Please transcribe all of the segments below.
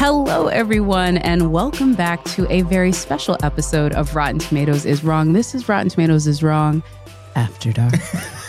Hello, everyone, and welcome back to a very special episode of Rotten Tomatoes is Wrong. This is Rotten Tomatoes is Wrong After Dark.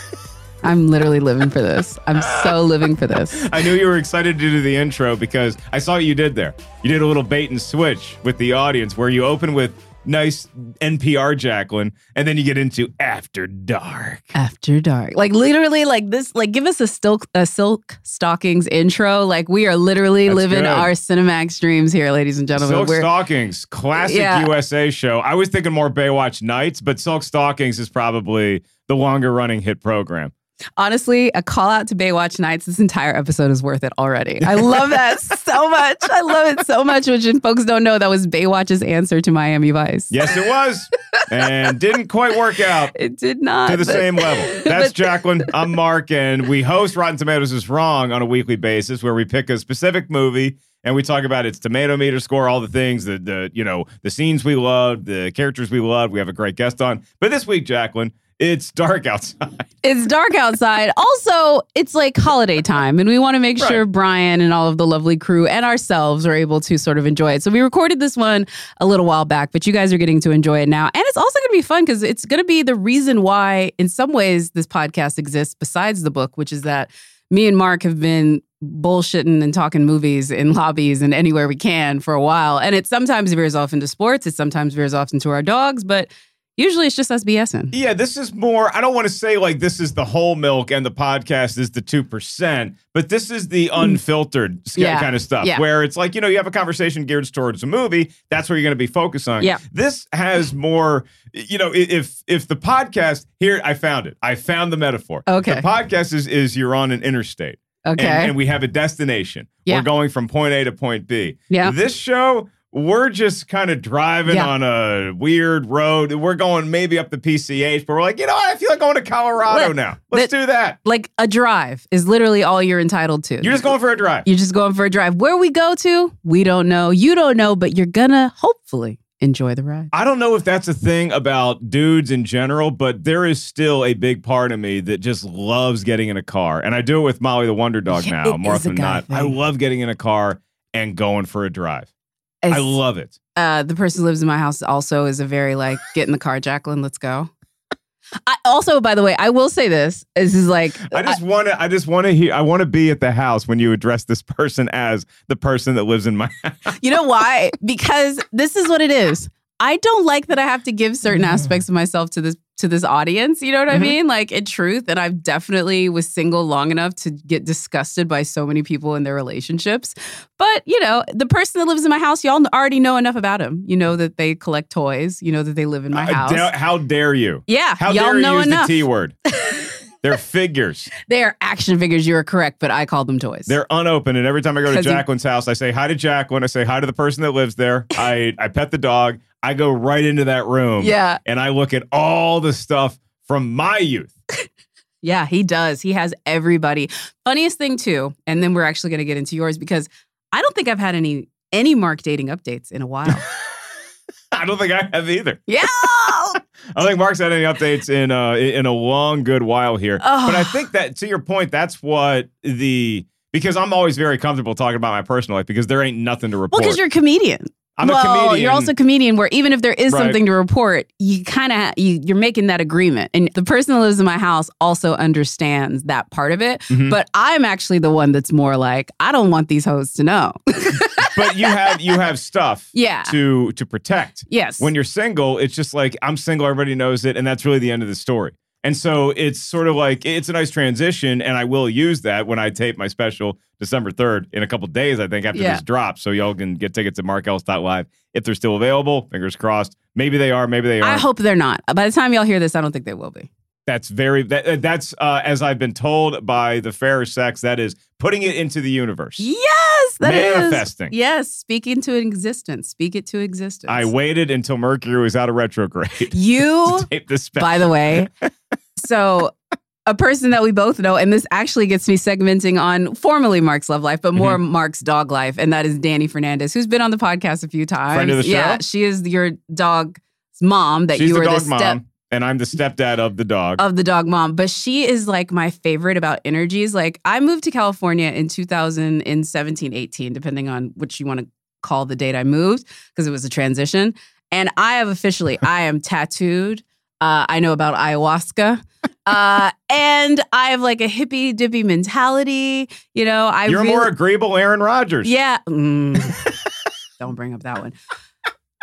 I'm literally living for this. I'm so living for this. I knew you were excited to do the intro because I saw what you did there. You did a little bait and switch with the audience where you open with nice NPR Jacqueline and then you get into After Dark. After Dark. Like literally like this like give us a silk a silk stockings intro. Like we are literally That's living good. our Cinemax dreams here, ladies and gentlemen. Silk We're- Stockings, classic Yeah. USA show. I was thinking more Baywatch Nights, but Silk Stockings is probably the longer running hit program. Honestly, a call out to Baywatch Nights. This entire episode is worth it already. I love that so much. I love it so much. Which, if folks don't know, that was Baywatch's answer to Miami Vice. Yes, it was. and didn't quite work out. It did not. to the but- same level. That's Jacqueline. I'm Mark, and we host Rotten Tomatoes is Wrong on a weekly basis, where we pick a specific movie and we talk about its tomato meter score, all the things, the the you know the scenes we love, the characters we love. We have a great guest on, but this week, Jacqueline, it's dark outside. It's dark outside. Also, it's like holiday time, and we want to make sure Brian and all of the lovely crew and ourselves are able to sort of enjoy it. So we recorded this one a little while back, but you guys are getting to enjoy it now. And it's also going to be fun because it's going to be the reason why, in some ways, this podcast exists besides the book, which is that me and Mark have been bullshitting and talking movies in lobbies and anywhere we can for a while. And it sometimes veers off into sports, it sometimes veers off into our dogs, but usually it's just us BSing. Yeah, this is more. I don't want to say like this is the whole milk and the podcast is the two percent, but this is the unfiltered Mm. Yeah, kind of stuff yeah. where it's like you know you have a conversation geared towards a movie. That's where you're going to be focused on. Yeah. this has more. You know, if if the podcast here, I found it. I found the metaphor. Okay. the podcast is is you're on an interstate. Okay. and, and we have a destination. Yeah. We're going from point A to point B. Yeah. This show, we're just kind of driving Yeah. on a weird road. We're going maybe up the PCH, but we're like, you know, what? I feel like going to Colorado Let- now. Let's let- do that. like a drive is literally all you're entitled to. You're just going for a drive. You're just going for a drive. Where we go to, we don't know. You don't know, but you're gonna hopefully enjoy the ride. I don't know if that's a thing about dudes in general, but there is still a big part of me that just loves getting in a car. And I do it with Molly the Wonder Dog Yeah, now, more often than not. I love getting in a car and going for a drive. As, I love it. uh, the person who lives in my house also is a very like, get in the car, Jacqueline, let's go. I, also, by the way, I will say this. This is like, I just want to. I just want to hear. I want to be at the house when you address this person as the person that lives in my house. you know why? Because this is what it is. I don't like that I have to give certain aspects of myself to this to this audience. You know what I Mhm. mean? Like in truth, and I've definitely was single long enough to get disgusted by so many people in their relationships. But you know, the person that lives in my house, y'all already know enough about him. You know that they collect toys. You know that they live in my I house. doubt- how dare you? yeah, How y'all dare you know use enough. the T word? They're figures. They are action figures. You are correct, but I call them toys. They're unopened, and every time I go to Jacqueline's house, I say hi to Jacqueline. I say hi to the person that lives there. I I pet the dog. I go right into that room. yeah, and I look at all the stuff from my youth. yeah, he does. He has everybody. Funniest thing too, and then we're actually going to get into yours because I don't think I've had any any Mark dating updates in a while. I don't think I have either. yeah. I don't think Mark's had any updates in uh in a long good while here. Oh. But I think that to your point, that's what the because I'm always very comfortable talking about my personal life because there ain't nothing to report. Well, because you're a comedian. I'm well, a comedian. you're also a comedian where even if there is Right. something to report, you kind of you, you're making that agreement. And the person that lives in my house also understands that part of it. Mhm. But I'm actually the one that's more like, I don't want these hoes to know. but you have you have stuff yeah. to to protect. yes. When you're single, it's just like I'm single, everybody knows it, and that's really the end of the story. And so it's sort of like it's a nice transition, and I will use that when I tape my special December 3rd in a couple days, I think, after Yeah. this drops. So y'all can get tickets at markellis.live if they're still available. Fingers crossed. Maybe they are, maybe they are. I hope they're not. By the time y'all hear this, I don't think they will be. That's very that, that's uh, as I've been told by the fairer sex, that is putting it into the universe. Yes, that is Manifesting. Yes, speak into existence. Speak it to existence. I waited until Mercury was out of retrograde You to tape this special. by the way. So, a person that we both know, and this actually gets me segmenting on formerly Mark's love life, but more Mm-hmm. Mark's dog life, and that is Dani Fernandez, who's been on the podcast a few times. Friend of the show? Yeah, she is your dog's mom that She's you the were dog the mom, step and I'm the stepdad of the dog. of the dog mom, but she is like my favorite about energies. Like I moved to California in 2017, 18, depending on which you want to call the date I moved, because it was a transition. And I have officially, I am tattooed. Uh, I know about ayahuasca. Uh, and I have like a hippie dippy mentality. You know, I You're really, more agreeable Aaron Rodgers. yeah. Mm. Don't bring up that one.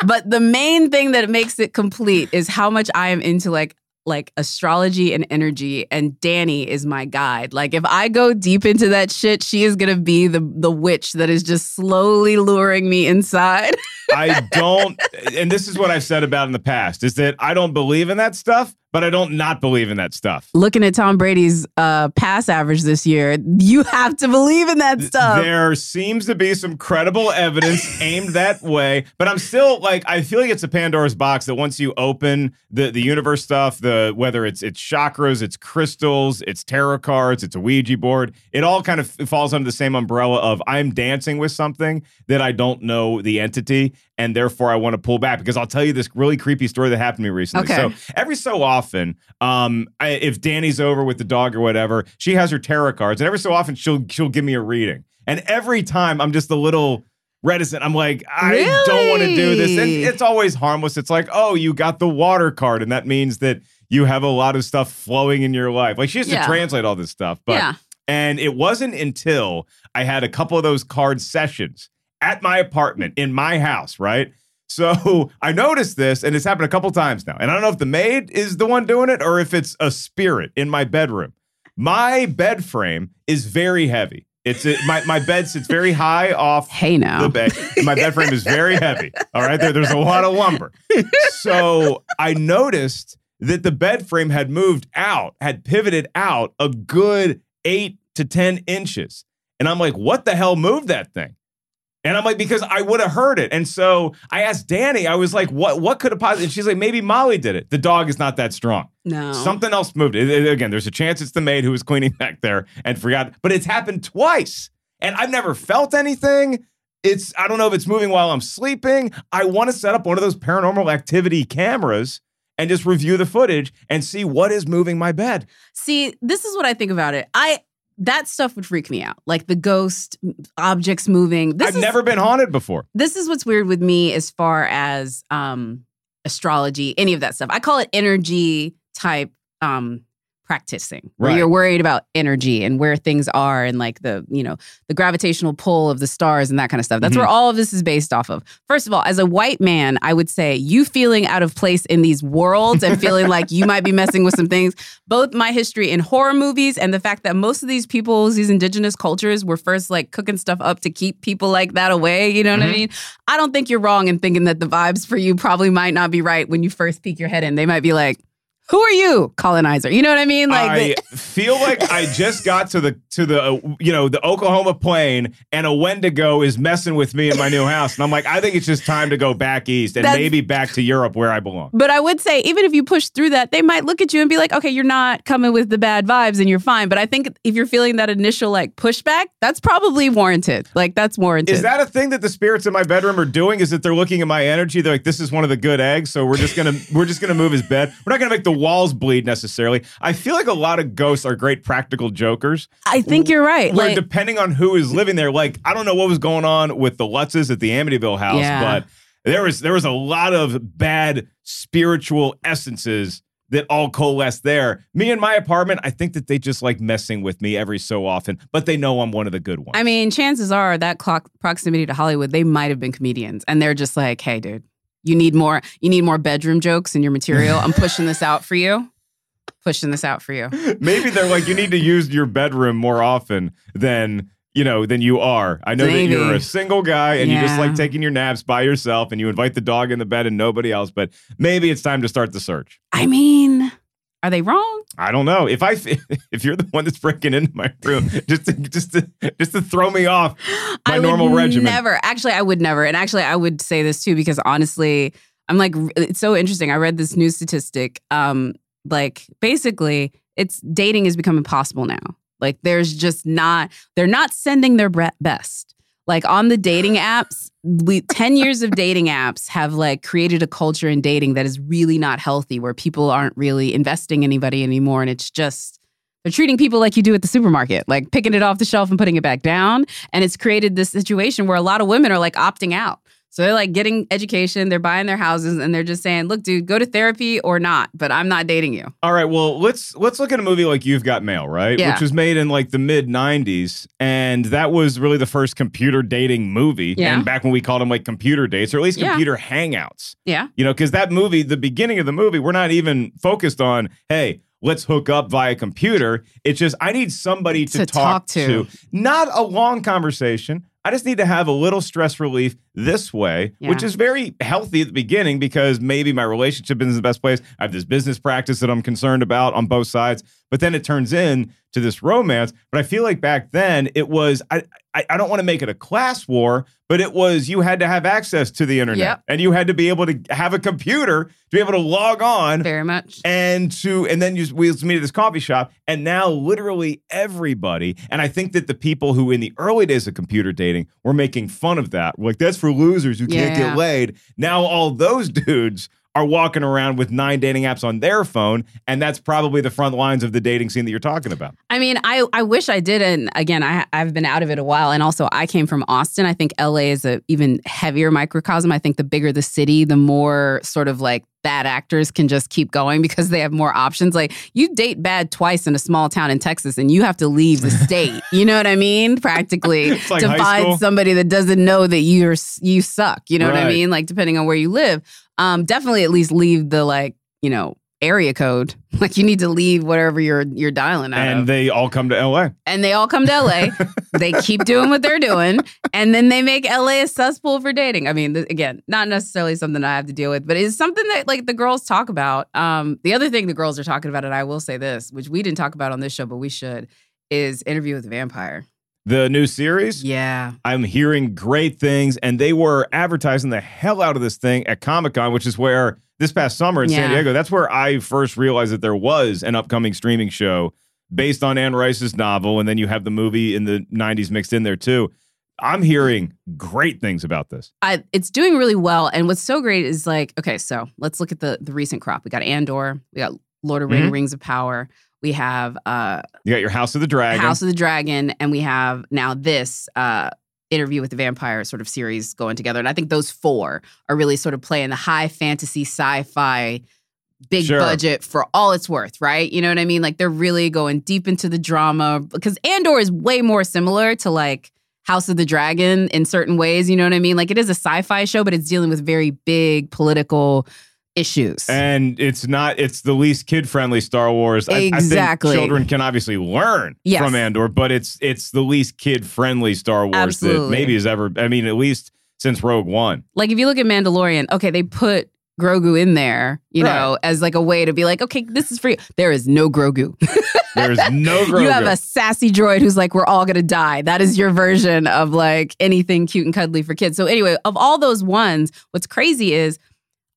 But the main thing that makes it complete is how much I am into like like astrology and energy and Dani is my guide. Like if I go deep into that shit, she is going to be the the witch that is just slowly luring me inside. I don't, and this is what I've said about in the past, is that I don't believe in that stuff, but I don't not believe in that stuff. Looking at Tom Brady's uh pass average this year, you have to believe in that stuff. There seems to be some credible evidence aimed that way, but I'm still like I feel like it's a Pandora's box that once you open the the universe stuff, the whether it's it's chakras, it's crystals, it's tarot cards, it's a Ouija board, it all kind of falls under the same umbrella of I'm dancing with something that I don't know the entity and therefore I want to pull back because I'll tell you this really creepy story that happened to me recently. Okay. So every so often, um, I, if Dani's over with the dog or whatever, she has her tarot cards, and every so often she'll she'll give me a reading, and every time I'm just a little reticent. I'm like, I don't want to do this, and it's always harmless. It's like, oh, you got the water card, and that means that you have a lot of stuff flowing in your life. Like she has Yeah. to translate all this stuff, but yeah. and it wasn't until I had a couple of those card sessions at my apartment in my house, right? So I noticed this, and it's happened a couple times now. And I don't know if the maid is the one doing it or if it's a spirit in my bedroom. My bed frame is very heavy. It's it, my my bed sits very high off Hey now. the bed. My bed frame is very heavy. All right, there, there's a lot of lumber. So I noticed that the bed frame had moved out, had pivoted out a good eight to ten inches, and I'm like, what the hell moved that thing? And I'm like, because I would have heard it. And so I asked Dani, I was like, what what could have possibly? And she's like, maybe Molly did it. The dog is not that strong. no. Something else moved it. It- Again, there's a chance it's the maid who was cleaning back there and forgot, but it's happened twice. And I've never felt anything. It's, I don't know if it's moving while I'm sleeping. I want to set up one of those paranormal activity cameras and just review the footage and see what is moving my bed. See, this is what I think about it. I that stuff would freak me out. Like the ghost objects moving. This I've is, never been haunted before. this is what's weird with me as far as um astrology, any of that stuff. I call it energy type um practicing where Right. you're worried about energy and where things are and like the you know the gravitational pull of the stars and that kind of stuff that's Mhm. where all of this is based off of first of all as a white man i would say you feeling out of place in these worlds and feeling like you might be messing with some things both my history in horror movies and the fact that most of these peoples these indigenous cultures were first like cooking stuff up to keep people like that away you know what i Mhm. mean i don't think you're wrong in thinking that the vibes for you probably might not be right when you first peek your head in they might be like who are you colonizer you know what i mean like I feel like I just got to the to the uh, you know the Oklahoma plain and a Wendigo is messing with me in my new house and I'm like I think it's just time to go back east and That's- maybe back to Europe where I belong. But I would say, even if you push through that, they might look at you and be like, okay, you're not coming with the bad vibes and you're fine. But I think if you're feeling that initial like pushback, that's probably warranted. Like, that's warranted. Is that a thing that the spirits in my bedroom are doing? Is that they're looking at my energy? They're like, "This is one of the good eggs, so we're just gonna we're just gonna move his bed. We're not gonna make the walls bleed necessarily. I feel like a lot of ghosts are great practical jokers. I think you're right. Where Like, depending on who is living there, like I don't know what was going on with the Lutzes at the Amityville house, Yeah. but there was there was a lot of bad spiritual essences that all coalesced there. Me and my apartment, I think that they just like messing with me every so often, but they know I'm one of the good ones. I mean, chances are that clock proximity to Hollywood, they might have been comedians, and they're just like, "Hey, dude, you need more. You need more bedroom jokes in your material. I'm pushing this out for you. Pushing this out for you." maybe they're like you need to use your bedroom more often than you know than you are. I know Maybe. that you're a single guy and you just like taking your naps by yourself and you invite the dog in the bed and nobody else, but maybe it's time to start the search. I mean, are they wrong? I don't know. If I if you're the one that's breaking into my room just to, just to just to throw me off my I normal would regimen. Never. Actually, I would never. And actually, I would say this too because honestly, I'm like, it's so interesting. I read this new statistic. Um, like basically, it's dating has become impossible now. Like, there's just not. They're not sending their best. Like on the dating apps, we 10 years of dating apps have like created a culture in dating that is really not healthy where people aren't really investing anybody anymore and it's just they're treating people like you do at the supermarket, like picking it off the shelf and putting it back down. And it's created this situation where a lot of women are like opting out. So they're like getting education, they're buying their houses, and they're just saying, look, dude, go to therapy or not, but I'm not dating you. All right, well, let's let's look at a movie like You've Got Mail, right? Yeah. Which was made in like the mid 90s and that was really the first computer dating movie Yeah. and back when we called them like computer dates or at least Yeah. computer hangouts. Yeah. You know, cuz that movie, the beginning of the movie, we're not even focused on, hey, let's hook up via computer. It's just I need somebody to, To talk, talk to. to. Not a long conversation. I just need to have a little stress relief this way, which is very healthy at the beginning because maybe my relationship isn't the best place. I have this business practice that I'm concerned about on both sides, but then it turns in to this romance. But I feel like back then it was I I, I don't want to make it a class war, but it was you had to have access to the internet Yep. and you had to be able to have a computer to be able to log on Very much. and to and then you we meet at this coffee shop and now literally everybody and i think that the people who in the early days of computer dating were making fun of that We're like that's for losers who can't get laid. Now all those dudes are walking around with nine dating apps on their phone and that's probably the front lines of the dating scene that you're talking about I mean, I, I wish I did. And again, I, I've been out of it a while. And also, I came from Austin. I think LA is a even heavier microcosm. I think the bigger the city, the more sort of like bad actors can just keep going because they have more options. Like you date bad twice in a small town in Texas and you have to leave the state. you know what I mean? Practically like to find school. somebody that doesn't know that you're you suck. You know what I mean? Like depending on where you live. Um, definitely at least leave the like, you know, area code. Like you need to leave whatever you're you're dialing out and of they all come to la and they all come to LA. they keep doing what they're doing, and then they make LA a cesspool for dating. I mean, th- again, not necessarily something I have to deal with, but it's something that like the girls talk about. Um, the other thing the girls are talking about, and I will say this, which we didn't talk about on this show, but we should, is Interview with the Vampire. The new series Yeah, I'm hearing great things, and they were advertising the hell out of this thing at Comic Con, which is where this past summer in San Diego, that's where I first realized that there was an upcoming streaming show based on Anne Rice's novel, and then you have the movie in the 90s mixed in there too. I'm hearing great things about this. I, it's doing really well. And what's so great is like, okay, so let's look at the the recent crop. We got Andor, we got Lord of Ring, Mhm. Rings of Power. We have uh, You got your House of the Dragon. House of the Dragon, and we have now this uh, interview with the vampire sort of series going together. And I think those four are really sort of playing the high fantasy sci-fi big Sure. budget for all it's worth, right? You know what I mean? Like they're really going deep into the drama because Andor is way more similar to like House of the Dragon in certain ways. You know what I mean? Like it is a sci-fi show, but it's dealing with very big political issues. and it's not, it's the least kid friendly Star Wars. I- I, Exactly. think children can obviously learn Yes. from Andor, but it's it's the least kid friendly Star Wars that maybe has ever, I mean, at least since Rogue One. like if you look at Mandalorian, okay, they put Grogu in there, you know, as like a way to be like, okay, this is for you. There is no Grogu. There's no Grogu. you have a sassy droid who's like, we're all gonna die. That is your version of like anything cute and cuddly for kids. So anyway, of all those ones, what's crazy is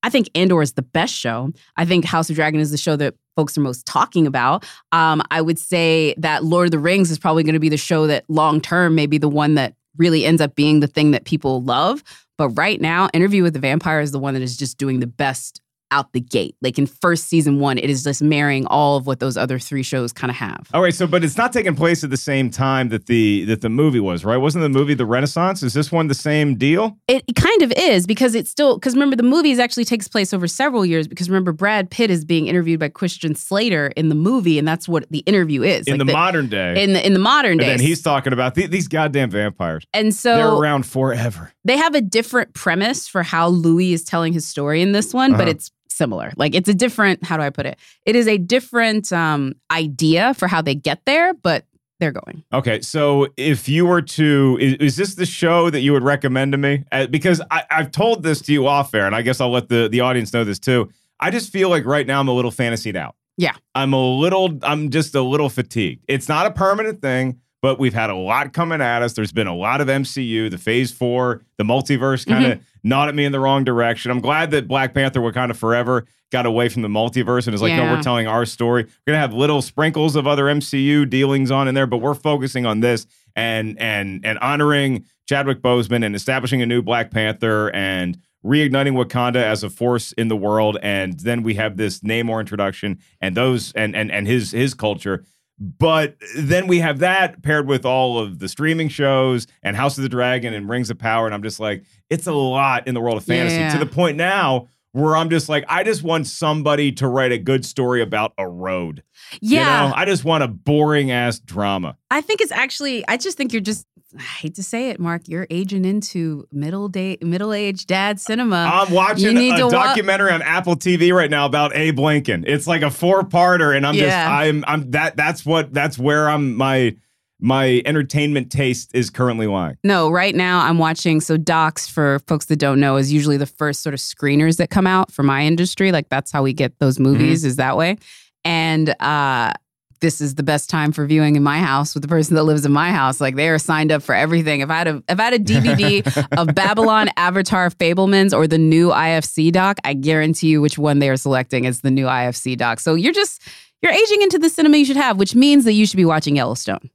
I think Andor is the best show. I think House of Dragon is the show that folks are most talking about. Um, I would say that Lord of the Rings is probably going to be the show that long term may be the one that really ends up being the thing that people love. But right now, Interview with the Vampire is the one that is just doing the best out the gate. Like in first season one, it is just marrying all of what those other three shows kind of have. All right, so but it's not taking place at the same time that the that the movie was, right? Wasn't the movie The Renaissance? Is this one the same deal? It, kind of is because it's still because remember the movies actually takes place over several years because remember Brad Pitt is being interviewed by Christian Slater in the movie and that's what the interview is In Like the, modern day. in the in the modern day, and then he's talking about the, these goddamn vampires. and so They're around forever. they have a different premise for how Louis is telling his story in this one, but Uh-huh. it's similar. Like it's a different, how do I put it? It is a different um, idea for how they get there, but they're going. Okay, so if you were to, is, is this the show that you would recommend to me? Uh, because I, I've told this to you off air, and I guess I'll let the, the audience know this too. I just feel like right now I'm a little fantasied out. Yeah. I'm a little, I'm just a little fatigued. It's not a permanent thing, but we've had a lot coming at us. There's been a lot of MCU, the phase four, the multiverse kind mm-hmm. of gnawed at me in the wrong direction. I'm glad that Black Panther were kind of Forever got away from the multiverse and is like, no, we're telling our story. We're gonna have little sprinkles of other MCU dealings on in there, but we're focusing on this and and and honoring Chadwick Boseman and establishing a new Black Panther and reigniting Wakanda as a force in the world. And then we have this Namor introduction and those and and and his his culture. But then we have that paired with all of the streaming shows and House of the Dragon and Rings of Power. And I'm just like, it's a lot in the world of fantasy Yeah. to the point now where I'm just like, I just want somebody to write a good story about a road. Yeah. You know, I just want a boring ass drama. I think it's actually, I just think you're just, I hate to say it, Mark, you're aging into middle day, middle aged dad cinema. I'm watching a wa- documentary on Apple TV right now about Abe Lincoln. It's like a four parter, and I'm just I'm I'm that that's what that's where I'm my my entertainment taste is currently lying. No, right now I'm watching. So, docs, for folks that don't know, is usually the first sort of screeners that come out for my industry. Like, that's how we get those movies, is that way. And uh, this is the best time for viewing in my house with the person that lives in my house. Like, they are signed up for everything. If I had a, if I had a DVD of Babylon, Avatar, Fabelmans, or the new IFC doc, I guarantee you which one they are selecting is the new IFC doc. So, you're just, you're aging into the cinema you should have, which means that you should be watching Yellowstone.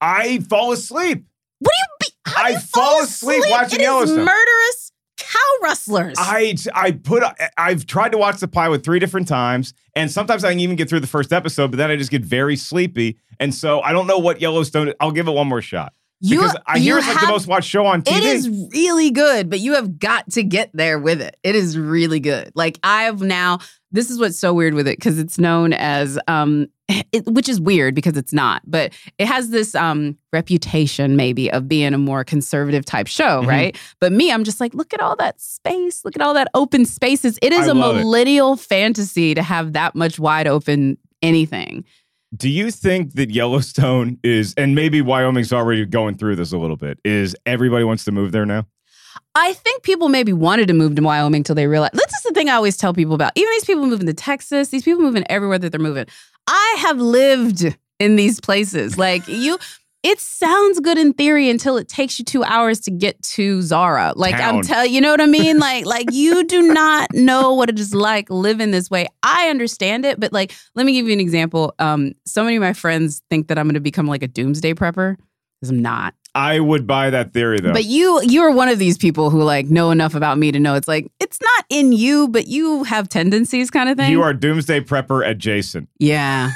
I fall asleep. What do you be? How do I you fall asleep watching It is Yellowstone. murderous cow rustlers. I I put I've tried to watch the pilot three different times, and sometimes I can even get through the first episode, but then I just get very sleepy, and so I don't know what Yellowstone. I'll give it one more shot you, because I hear it's like the most watched show on TV. It is really good, but you have got to get there with it. It is really good. Like I've now. This is what's so weird with it because it's known as, um, it, which is weird because it's not, but it has this um reputation maybe of being a more conservative type show, Mhm. right? But me, I'm just like, look at all that space, look at all that open spaces. It is I a love it. millennial fantasy to have that much wide open anything. Do you think that Yellowstone is, and maybe Wyoming's already going through this a little bit, is everybody wants to move there now? I think people maybe wanted to move to Wyoming till they realized. This is the thing I always tell people about. Even these people moving to Texas, these people moving everywhere that they're moving. I have lived in these places. Like you, it sounds good in theory until it takes you two hours to get to Zara. Like I'm telling you know what I mean? like, like you do not know what it is like living this way. I understand it, but like, let me give you an example. Um, so many of my friends think that I'm gonna become like a doomsday prepper. Because I'm not. I would buy that theory though. But you you're one of these people who like know enough about me to know it's like it's not in you, but you have tendencies kind of thing. you are doomsday prepper adjacent. Yeah.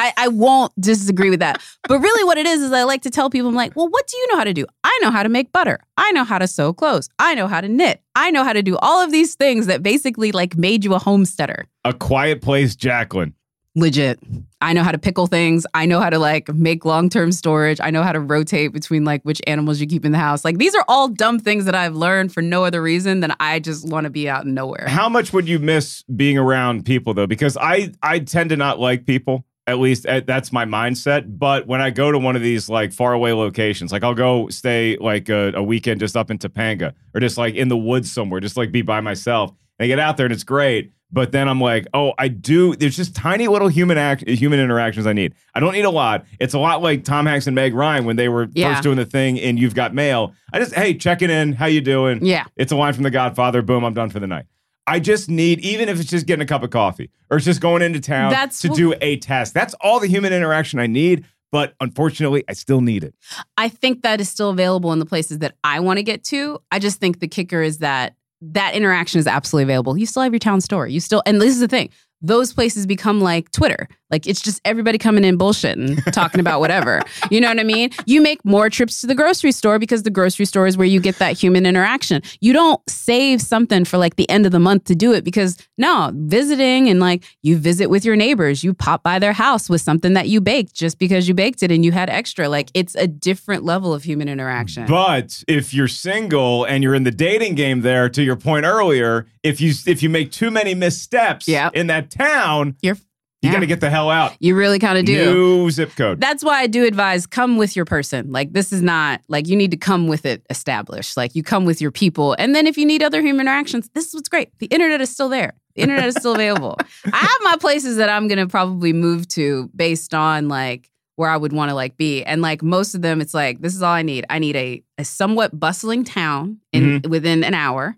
I, I won't disagree with that. But really what it is is I like to tell people, I'm like, well, what do you know how to do? I know how to make butter. I know how to sew clothes. I know how to knit. I know how to do all of these things that basically like made you a homesteader. A quiet place, Jacqueline. Legit. I know how to pickle things. I know how to like make long-term storage. I know how to rotate between like which animals you keep in the house. Like these are all dumb things that I've learned for no other reason than I just want to be out in nowhere. How much would you miss being around people though? Because I I tend to not like people. At least uh, that's my mindset. But when I go to one of these like faraway locations, like I'll go stay like a, a weekend just up in Topanga or just like in the woods somewhere, just like be by myself. And I get out there and it's great. But then I'm like, oh, I do. There's just tiny little human act, human interactions I need. I don't need a lot. It's a lot like Tom Hanks and Meg Ryan when they were Yeah. first doing the thing in You've Got Mail. I just, hey, checking in. How you doing? Yeah. It's a line from The Godfather. Boom, I'm done for the night. I just need, even if it's just getting a cup of coffee or it's just going into town That's to do a test. That's all the human interaction I need. But unfortunately, I still need it. I think that is still available in the places that I want to get to. I just think the kicker is that that interaction is absolutely available. You still have your town store. You still, and this is the thing. Those places become like Twitter. Like it's just everybody coming in bullshitting, talking about whatever. You know what I mean? You make more trips to the grocery store because the grocery store is where you get that human interaction. You don't save something for like the end of the month to do it because no, visiting and like you visit with your neighbors, you pop by their house with something that you baked just because you baked it and you had extra. Like it's a different level of human interaction. But if you're single and you're in the dating game there, to your point earlier, if you if you make too many missteps Yep. in that town, You're you yeah. got to get the hell out. You really kind of do. New zip code. That's why I do advise come with your person. Like this is not like you need to come with it established. Like you come with your people. And then if you need other human interactions, this is what's great. The internet is still there. The internet is still available. I have my places that I'm gonna probably move to based on like where I would want to like be. And like most of them, it's like, this is all I need. I need a, a somewhat bustling town in mm-hmm. within an hour.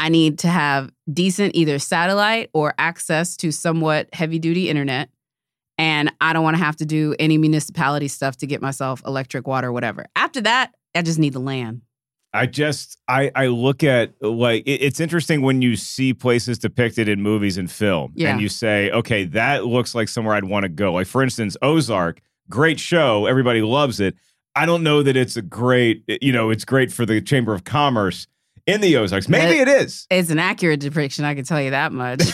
I need to have decent either satellite or access to somewhat heavy duty internet. And I don't want to have to do any municipality stuff to get myself electric, water, whatever. After that, I just need the land. I just I I look at like it- it's interesting when you see places depicted in movies and film, Yeah. and you say, okay, that looks like somewhere I'd want to go. Like for instance, Ozark, great show, everybody loves it. I don't know that it's a great, you know, it's great for the Chamber of Commerce in the Ozarks. Maybe it is, It's an accurate depiction, I can tell you that much.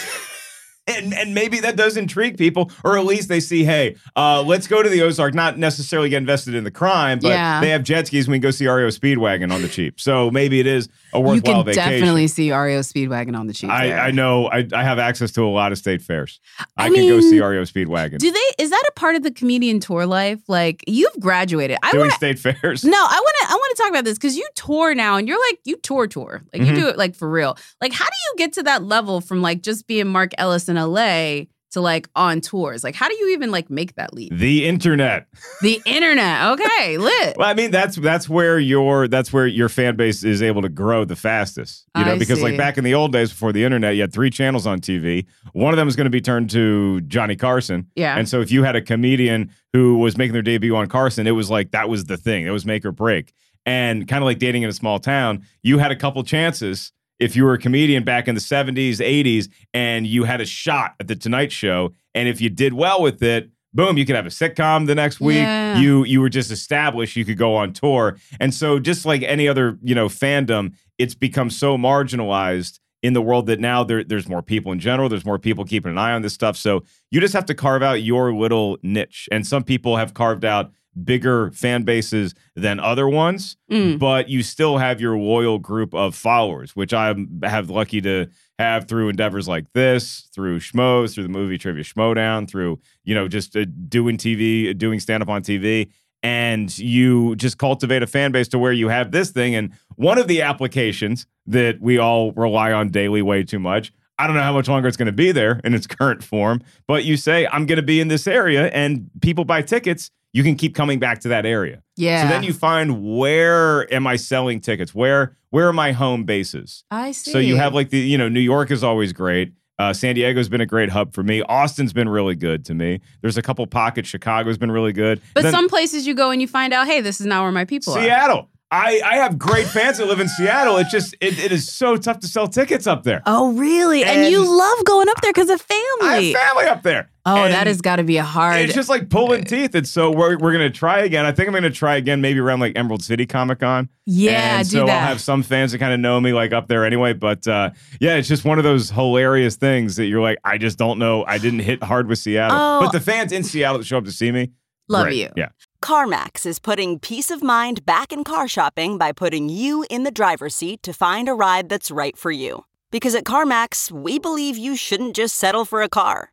and and maybe that does intrigue people, or at least they see, hey, uh, let's go to the Ozark, not necessarily get invested in the crime, but Yeah. they have jet skis. and We can go see REO Speedwagon on the cheap. So maybe it is a you worthwhile can vacation. definitely see REO Speedwagon on the cheap. I. I know I, I have access to a lot of state fairs. I, I can go see REO Speedwagon Do they? Is that a part of the comedian tour life? Like you've graduated. I doing want to. state fairs. No, I want to. I want to talk about this because you tour now, and you're like you tour tour. Like Mhm. you do it like for real. Like how do you get to that level from like just being Mark Ellis in L.A. to like on tours? Like how do you even like make that leap? The internet. The internet. Okay, lit. Well, I mean that's that's where your that's where your fan base is able to grow the fastest. You know, I because like back in the old days before the internet, you had three channels on TV. One of them is going to be turned to Johnny Carson. Yeah. And so if you had a comedian who was making their debut on Carson, it was like that was the thing. It was make or break. And kind of like dating in a small town, you had a couple chances if you were a comedian back in the 70s, 80s, and you had a shot at the Tonight Show. And if you did well with it, boom, you could have a sitcom the next week. Yeah. You you were just established, you could go on tour. And so just like any other, you know, fandom, it's become so marginalized in the world that now there, there's more people in general. There's more people keeping an eye on this stuff. So you just have to carve out your little niche. And some people have carved out bigger fan bases than other ones, Mm. but you still have your loyal group of followers, which I have lucky to have through endeavors like this, through Schmoes, through the movie Trivia Schmoedown, through, you know, just uh, doing TV, doing stand up on TV. And you just cultivate a fan base to where you have this thing. And one of the applications that we all rely on daily way too much. I don't know how much longer it's going to be there in its current form, but you say, I'm going to be in this area and people buy tickets. You can keep coming back to that area. Yeah. So then you find where am I selling tickets? Where where are my home bases? I see. So you have like the you know New York is always great. Uh, San Diego's been a great hub for me. Austin's been really good to me. There's a couple pockets. Chicago's been really good. But Then some places you go and you find out, hey, this is not where my people are. Seattle. I, I have great fans that live in Seattle. It's just it, it is so tough to sell tickets up there. Oh, really? And, And- you love going up there because of family. I have family up there. Oh, And that has got to be a hard. It's just like pulling teeth. And so we're, we're going to try again. I think I'm going to try again maybe around like Emerald City Comic Con. yeah, and do so that. I'll have some fans that kind of know me like up there anyway. But uh, yeah, it's just one of those hilarious things that you're like, I just don't know. I didn't hit hard with Seattle. Oh. But the fans in Seattle that show up to see me, Love great. you. Yeah. CarMax is putting peace of mind back in car shopping by putting you in the driver's seat to find a ride that's right for you. Because at CarMax, we believe you shouldn't just settle for a car,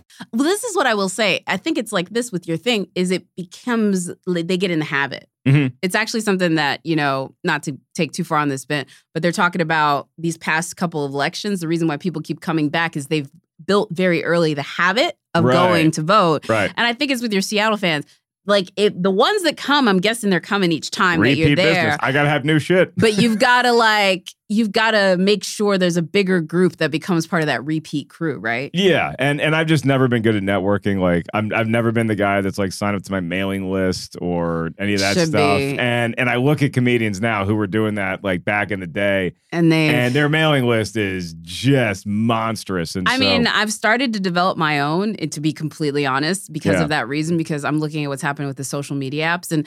Well, this is what I will say. I think it's like this with your thing is it becomes they get in the habit. Mhm. It's actually something that, you know, not to take too far on this bit, but they're talking about these past couple of elections. The reason why people keep coming back is they've built very early the habit of Right. going to vote. Right. And I think it's with your Seattle fans. Like it, the ones that come, I'm guessing they're coming each time that you're there. business. I gotta have new shit. but you've got to like you've got to make sure there's a bigger group that becomes part of that repeat crew, right? Yeah, and and I've just never been good at networking. Like I'm, I've never been the guy that's like signed up to my mailing list or any of that Should stuff. be. And and I look at comedians now who were doing that like back in the day, And they and their mailing list is just monstrous. And I so, mean, I've started to develop my own, eh, to be completely honest, because Yeah. of that reason, because I'm looking at what's happening with the social media apps. And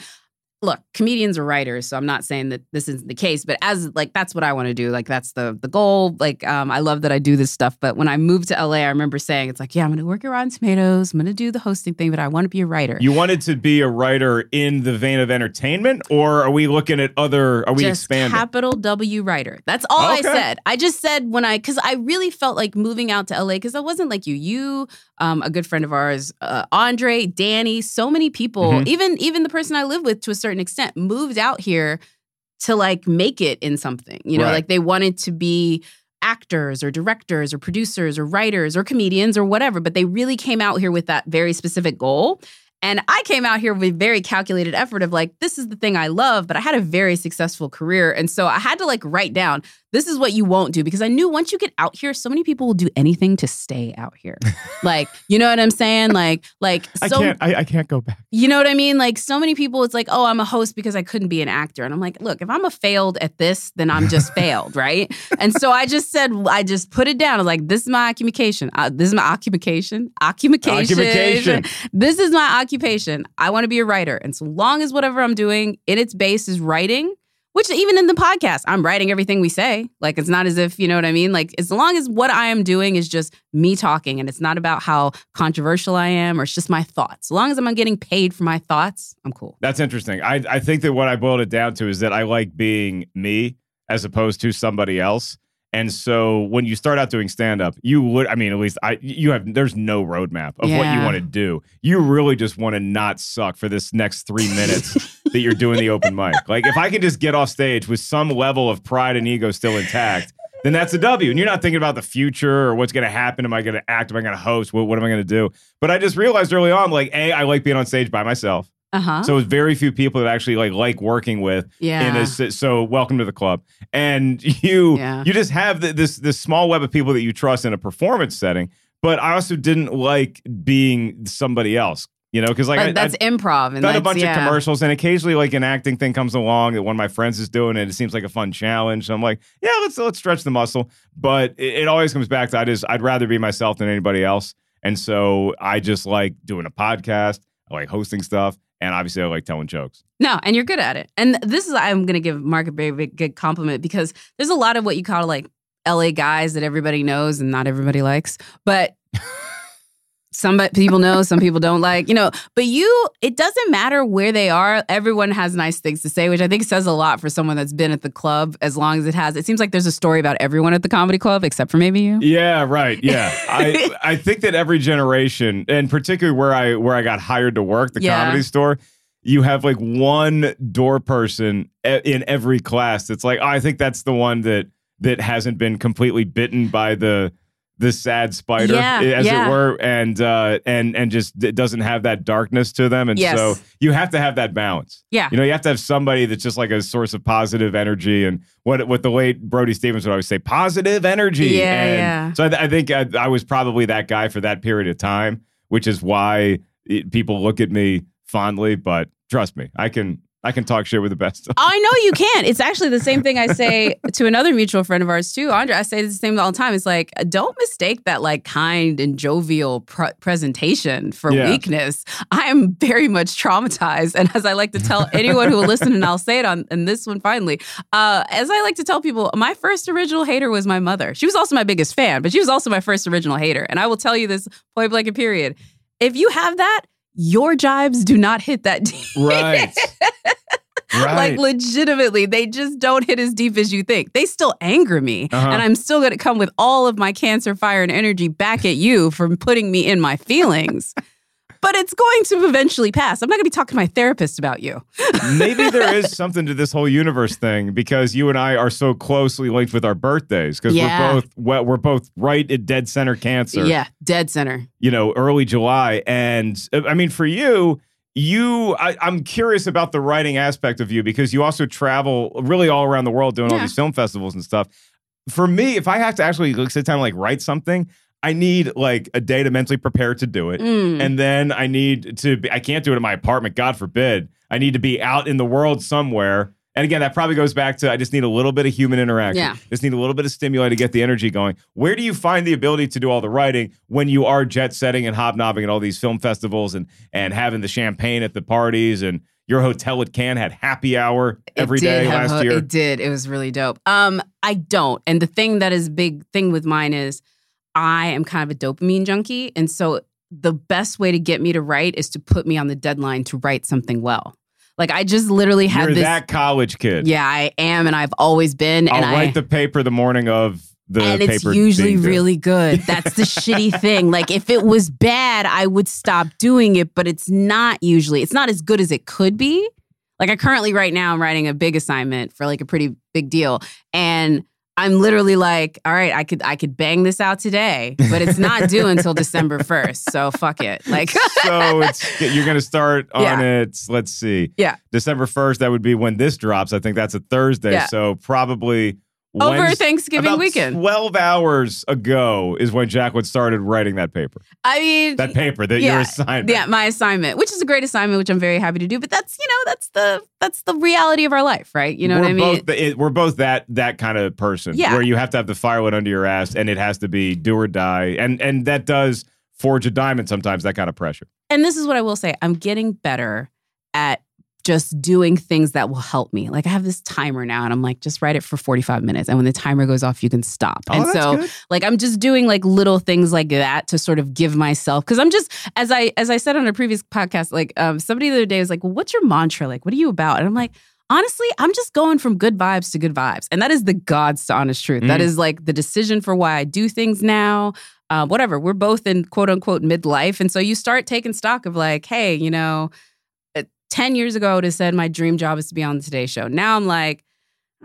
look, comedians are writers, so I'm not saying that this isn't the case, but as like that's what I want to do. Like that's the the goal. Like um, I love that I do this stuff. But when I moved to LA, I remember saying it's like, yeah, I'm gonna work at Rotten Tomatoes, I'm gonna do the hosting thing, but I want to be a writer. you wanted to be a writer in the vein of entertainment, or are we looking at other? Are we just expanding? capital W writer. That's all Okay. I said. I just said when I because I really felt like moving out to LA because I wasn't like you. You, um, a good friend of ours, uh, Andre, Dani, so many people, Mhm. even even the person I live with to a certain extent, moved out here to like make it in something. You know, Right. like they wanted to be actors or directors or producers or writers or comedians or whatever, but they really came out here with that very specific goal. And I came out here with very calculated effort of like, this is the thing I love, but I had a very successful career. And so I had to like write down, this is what you won't do because I knew once you get out here, so many people will do anything to stay out here. like, you know what I'm saying? Like, like I so can't. I, I can't go back. you know what I mean? Like so many people, it's like, oh, I'm a host because I couldn't be an actor. And I'm like, look, if I'm a failed at this, then I'm just failed, right? And so I just said, I just put it down. I was like, this is my occupation. Uh, this is my occupation. Occupation. Occupation. This is my occupation. I want to be a writer. And so long as whatever I'm doing in its base is writing, which even in the podcast, I'm writing everything we say. Like it's not as if, you know what I mean? Like as long as what I am doing is just me talking and it's not about how controversial I am or it's just my thoughts. As long as I'm getting paid for my thoughts, I'm cool. That's interesting. I I think that what I boiled it down to is that I like being me as opposed to somebody else. And so when you start out doing stand up, you would I mean at least I you have there's no roadmap of what you want to do. You really just want to not suck for this next 3 minutes that you're doing the open mic. Like if I can just get off stage with some level of pride and ego still intact, then that's a W. And you're not thinking about the future or what's going to happen. Am I going to act? Am I going to host? What, what am I going to do? But I just realized early on, like, A, I like being on stage by myself. Uh-huh. So it's very few people that actually like like working with yeah. in a so welcome to the club. And you Yeah. you just have th- this this small web of people that you trust in a performance setting. But I also didn't like being somebody else, you know, because like But I, that's I, improv and done a bunch yeah. of commercials, and occasionally like an acting thing comes along that one of my friends is doing, and it seems like a fun challenge. So I'm like, yeah, let's let's stretch the muscle. But it, it always comes back to I just I'd rather be myself than anybody else, and so I just like doing a podcast. I like hosting stuff, and obviously I like telling jokes. No, and you're good at it. And this is I'm gonna give Mark a very big good compliment because there's a lot of what you call like LA guys that everybody knows and not everybody likes. But some people know, some people don't like, you know. But you, it doesn't matter where they are. Everyone has nice things to say, which I think says a lot for someone that's been at the club as long as it has. It seems like there's a story about everyone at the comedy club except for maybe you. Yeah, right. Yeah, I I think that every generation, and particularly where I where I got hired to work, the Yeah. comedy store, you have like one door person in every class. That's like, oh, I think that's the one that that hasn't been completely bitten by the the sad spider, Yeah, eh, as yeah. it were, and uh, and and just it doesn't have that darkness to them, and Yes. so you have to have that balance. Yeah. You know, you have to have somebody that's just like a source of positive energy, and what what the late Brody Stevens would always say, positive energy. Yeah, and yeah. So I, th- I think I, I was probably that guy for that period of time, which is why it, people look at me fondly. But trust me, I can I can talk shit with the best. I know you can. It's actually the same thing I say to another mutual friend of ours too, Andre. I say the same all the time. It's like don't mistake that like kind and jovial pr- presentation for Yeah. weakness. I am very much traumatized, and as I like to tell anyone who will listen, and I'll say it on and this one finally, uh, as I like to tell people, my first original hater was my mother. She was also my biggest fan, but she was also my first original hater. And I will tell you this point blank and period: if you have that. Your jibes do not hit that deep. Right. Like legitimately, they just don't hit as deep as you think. They still anger me. Uh-huh. And I'm still gonna come with all of my cancer fire and energy back at you for putting me in my feelings. but it's going to eventually pass. I'm not gonna be talking to my therapist about you. Maybe there is something to this whole universe thing because you and I are so closely linked with our birthdays because Yeah. we're both well, we're both right at dead center cancer. Yeah, dead center. you know, early July. And uh, I mean, for you, you, I, I'm curious about the writing aspect of you because you also travel really all around the world doing all these film festivals and stuff. For me, if I have to actually like, sit down and like write something, I need like a day to mentally prepare to do it. Mm. And then I need to be, I can't do it in my apartment, God forbid. I need to be out in the world somewhere. And again, that probably goes back to I just need a little bit of human interaction. Yeah. Just need a little bit of stimuli to get the energy going. Where do you find the ability to do all the writing when you are jet setting and hobnobbing at all these film festivals and and having the champagne at the parties and your hotel at Cannes had happy hour every day last ho- year? It did. It was really dope. Um, I don't. And the thing that is big thing with mine is I am kind of a dopamine junkie. And so the best way to get me to write is to put me on the deadline to write something well. Like I just literally had You're this. that college kid. yeah, I am, and I've always been. I'll and write I, the paper the morning of the and paper. it's usually really good. That's the shitty thing. Like if it was bad, I would stop doing it, but it's not usually. It's not as good as it could be. Like I currently right now I'm writing a big assignment for like a pretty big deal and I'm literally like, all right, I could I could bang this out today, but it's not due until December 1st. So fuck it. Like so it's you're going to start on Yeah. it. Let's see. Yeah. December first. That would be when this drops. I think that's a Thursday. Yeah. So probably over Thanksgiving about weekend. Twelve hours ago is when Jacqueline started writing that paper. I mean That paper that your Yeah. assignment. Yeah, my assignment, which is a great assignment, which I'm very happy to do. But that's you know that's the that's the reality of our life, right? You know we're what I mean? Both, it, we're both that that kind of person. Yeah. Where you have to have the firewood under your ass, and it has to be do or die, and and that does forge a diamond sometimes. That kind of pressure. and this is what I will say: I'm getting better at just doing things that will help me. Like I have this timer now, and I'm like, just write it for 45 minutes, and when the timer goes off, you can stop. Oh, and so, good. like, I'm just doing like little things like that to sort of give myself because I'm just as I as I said on a previous podcast, like um, somebody the other day was like, well, "What's your mantra? Like, what are you about?" And I'm like. Honestly, I'm just going from good vibes to good vibes. And that is the God's to honest truth. That Mm. is like the decision for why I do things now. Uh, whatever. We're both in quote unquote midlife. And so you start taking stock of like, hey, you know, 10 years ago, I would have said my dream job is to be on the Today Show. Now I'm like,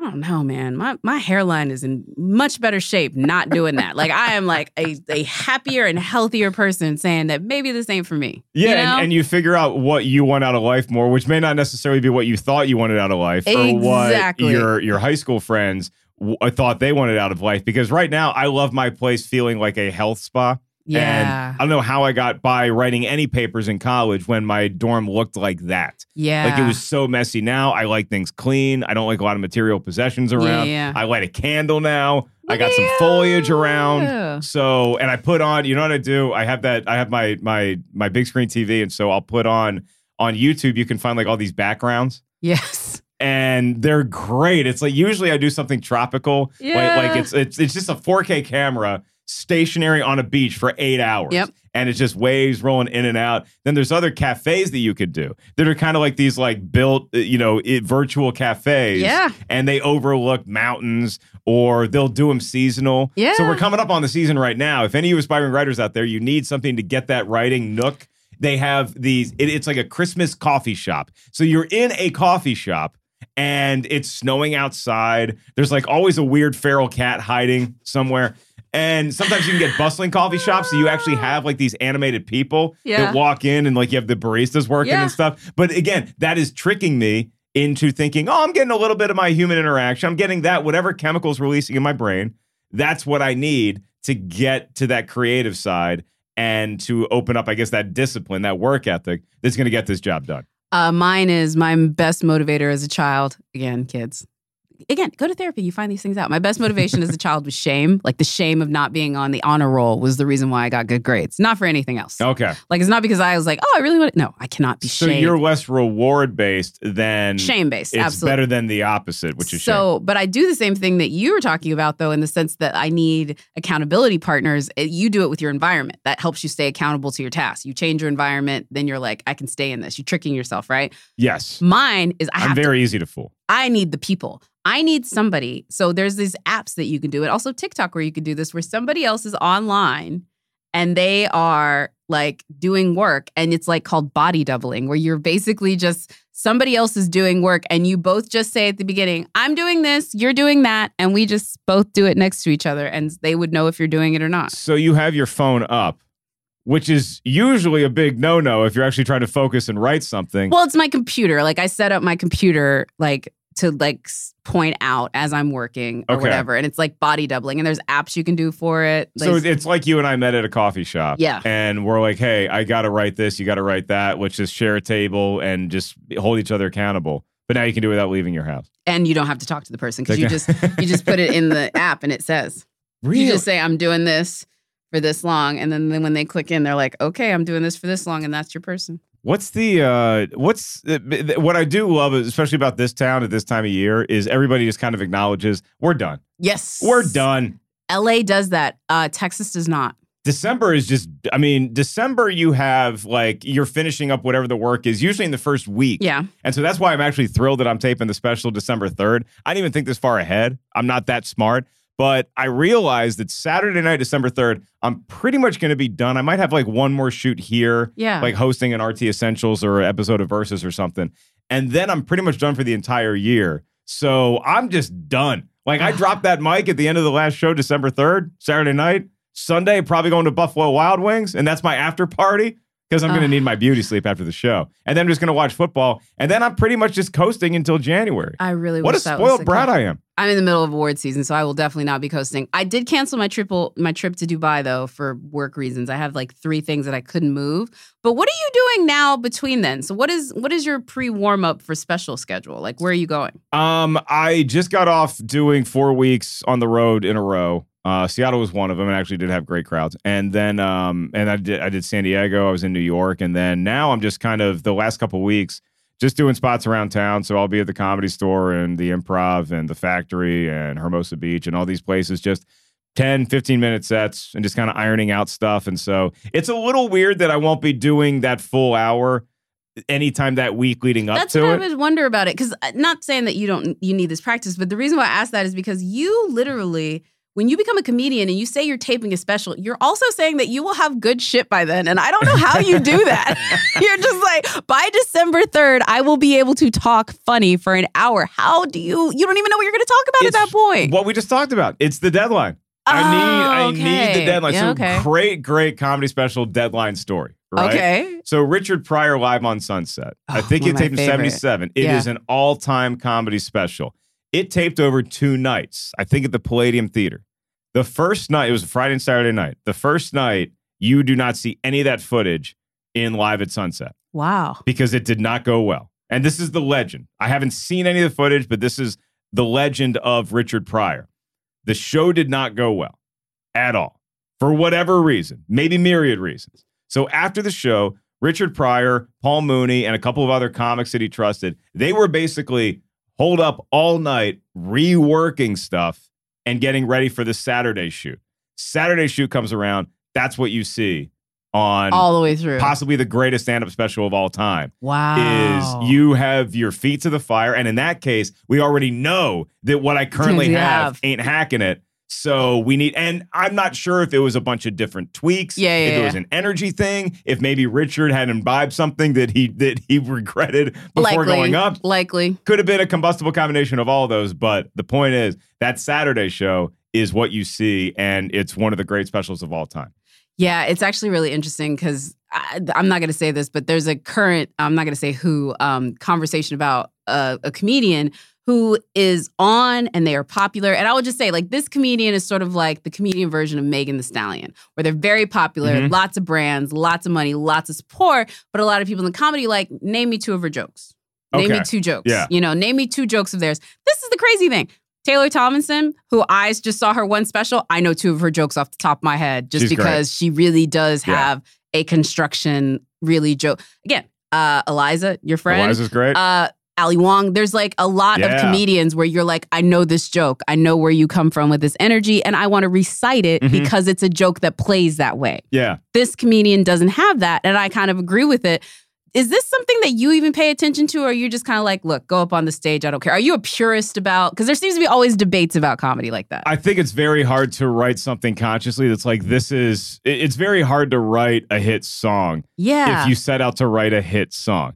I don't know, man. My my hairline is in much better shape not doing that. like I am like a, a happier and healthier person saying that maybe this ain't for me. Yeah, you know? and, and you figure out what you want out of life more, which may not necessarily be what you thought you wanted out of life, or what your your high school friends w- uh, thought they wanted out of life. Because right now, I love my place feeling like a health spa. Yeah. And I don't know how I got by writing any papers in college when my dorm looked like that. yeah. Like it was so messy. Now I like things clean. I don't like a lot of material possessions around. yeah. I light a candle now. I got some foliage around. So, and I put on, you know what I do? I have that, I have my my my big screen TV, and so I'll put on on YouTube. You can find like all these backgrounds, Yes. and they're great. It's like usually I do something tropical, like, Yeah. like it's it's it's just a 4K camera stationary on a beach for eight hours. Yep. And it's just waves rolling in and out. Then there's other cafes that you could do that are kind of like these like built, uh, you know, it, virtual cafes Yeah. and they overlook mountains or they'll do them seasonal. Yeah. So we're coming up on the season right now. If any of you aspiring writers out there, you need something to get that writing nook. They have these, it- it's like a Christmas coffee shop. So you're in a coffee shop and it's snowing outside. There's like always a weird feral cat hiding somewhere. And sometimes you can get bustling coffee shops. So you actually have like these animated people Yeah. that walk in and like you have the baristas working Yeah. and stuff. But again, that is tricking me into thinking, oh, I'm getting a little bit of my human interaction. I'm getting that, whatever chemicals releasing in my brain. That's what I need to get to that creative side and to open up, I guess, that discipline, that work ethic that's going to get this job done. Uh, mine is my best motivator as a child. Again, kids. Again, go to therapy. You find these things out. My best motivation as a child was shame. Like the shame of not being on the honor roll was the reason why I got good grades, not for anything else. Okay. Like it's not because I was like, oh, I really want. To. No, I cannot be So shamed. you're less reward based than shame based. It's Absolutely. better than the opposite, which is shame. so, but I do the same thing that you were talking about, though, in the sense that I need accountability partners. Uh, You do it with your environment. That helps you stay accountable to your tasks. You change your environment, then you're like, I can stay in this. You're tricking yourself, right? Yes. Mine is I have I'm to very easy to fool. I need the people. I need somebody. So there's these apps that you can do it. Also TikTok where you can do this where somebody else is online and they are like doing work and it's like called body doubling where you're basically just somebody else is doing work and you both just say at the beginning, I'm doing this, you're doing that and we just both do it next to each other and they would know if you're doing it or not. So you have your phone up, which is usually a big no no if you're actually trying to focus and write something. Well, it's my computer. Like I set up my computer like to like point out as I'm working or Okay. whatever. And it's like body doubling and there's apps you can do for it. so it's like you and I met at a coffee shop. Yeah. And we're like, hey, I got to write this. You got to write that. which is share a table and just hold each other accountable. But now you can do it without leaving your house. and you don't have to talk to the person because you just you just put it in the app and it says. You just say I'm doing this for this long and then, then when they click in they're like, "Okay, I'm doing this for this long and that's your person." What's the uh what's uh, what I do love especially about this town at this time of year is everybody just kind of acknowledges we're done. Yes. We're done. LA does that. Uh Texas does not. December is just I mean, December you have like you're finishing up whatever the work is usually in the first week. Yeah. And so that's why I'm actually thrilled that I'm taping the special December 3rd. I didn't even think this far ahead. I'm not that smart, but I realized that Saturday night, December 3rd, I'm pretty much going to be done. I might have like one more shoot here, Yeah. like hosting an RT Essentials or an episode of Versus or something. And then I'm pretty much done for the entire year. So I'm just done. Like I dropped that mic at the end of the last show, December 3rd, Saturday night. Sunday, probably going to Buffalo Wild Wings, and that's my after party because I'm going to need my beauty sleep after the show. And then I'm just going to watch football. And then I'm pretty much just coasting until January. I really What a wish that was spoiled brat. I am. I'm in the middle of award season, so I will definitely not be coasting. I did cancel my triple my trip to Dubai though for work reasons. I have like three things that I couldn't move. But what are you doing now between then? So what is what is your pre warm up for special schedule? Like where are you going? Um, I just got off doing four weeks on the road in a row. Uh, Seattle was one of them, and actually did have great crowds. And then, um, and I did I did San Diego. I was in New York, and then now I'm just kind of the last couple weeks just doing spots around town. So I'll be at the Comedy Store and the Improv and the Factory and Hermosa Beach and all these places. Just 10, 15 minute sets and just kind of ironing out stuff. And so it's a little weird that I won't be doing that full hour anytime that week leading up That's to what it. I would wonder about it. Because not saying that you don't you need this practice, but the reason why I asked that is because you literally, when you become a comedian and you say you're taping a special, you're also saying that you will have good shit by then. And I don't know how you do that. you're just like, by December 3rd, I will be able to talk funny for an hour. How do you you don't even know what you're gonna talk about It's at that point? What we just talked about. It's the deadline. I Oh, need I need the deadline. Yeah, so okay. great, great comedy special deadline story. Right? Okay. So Richard Pryor live on Sunset. I Oh, think one it taped in 77. It is Yeah. an all-time comedy special. It taped over two nights, I think at the Palladium Theater. The first night, it was a Friday and Saturday night. The first night, you do not see any of that footage in Live at Sunset Wow. because it did not go well. And this is the legend. I haven't seen any of the footage, but this is the legend of Richard Pryor. The show did not go well at all for whatever reason, maybe myriad reasons. So after the show, Richard Pryor, Paul Mooney, and a couple of other comics that he trusted, they were basically holed up all night reworking stuff and getting ready for the Saturday shoot. Saturday shoot comes around. That's what you see on All the way through. possibly the greatest stand-up special of all time wow. is you have your feet to the fire and in that case we already know that what i currently have, have. ain't hacking it so we need and i'm not sure if it was a bunch of different tweaks Yeah, yeah, if it was an energy thing if maybe richard had imbibed something that he that he regretted before likely, going up. Likely. could have been a combustible combination of all those but the point is that saturday show is what you see and it's one of the great specials of all time. Yeah, it's actually really interesting because I'm not going to say this, but there's a current, I'm not going to say who, um, conversation about a, a comedian who is on and they are popular. And I would just say, like, this comedian is sort of like the comedian version of Megan Thee Stallion, where they're very popular, Mhm. lots of brands, lots of money, lots of support. But a lot of people in the comedy, like, name me two of her jokes. Name me two jokes. Yeah. You know, name me two jokes of theirs. This is the crazy thing. Taylor Tomlinson, who I just saw her one special, I know two of her jokes off the top of my head just She's great. because she really does Yeah. have a construction, really joke. Again, uh, Eliza, your friend. Eliza's great. uh Ali Wong. There's like a lot of comedians where you're like, I know this joke. I know where you come from with this energy, and I want to recite it Mhm. because it's a joke that plays that way. yeah. This comedian doesn't have that, and I kind of agree with it. Is this something that you even pay attention to, or are you just kind of like, look, go up on the stage, I don't care? Are you a purist about? Because there seems to be always debates about comedy like that. I think it's very hard to write something consciously that's like this is it's very hard to write a hit song yeah, if you set out to write a hit song.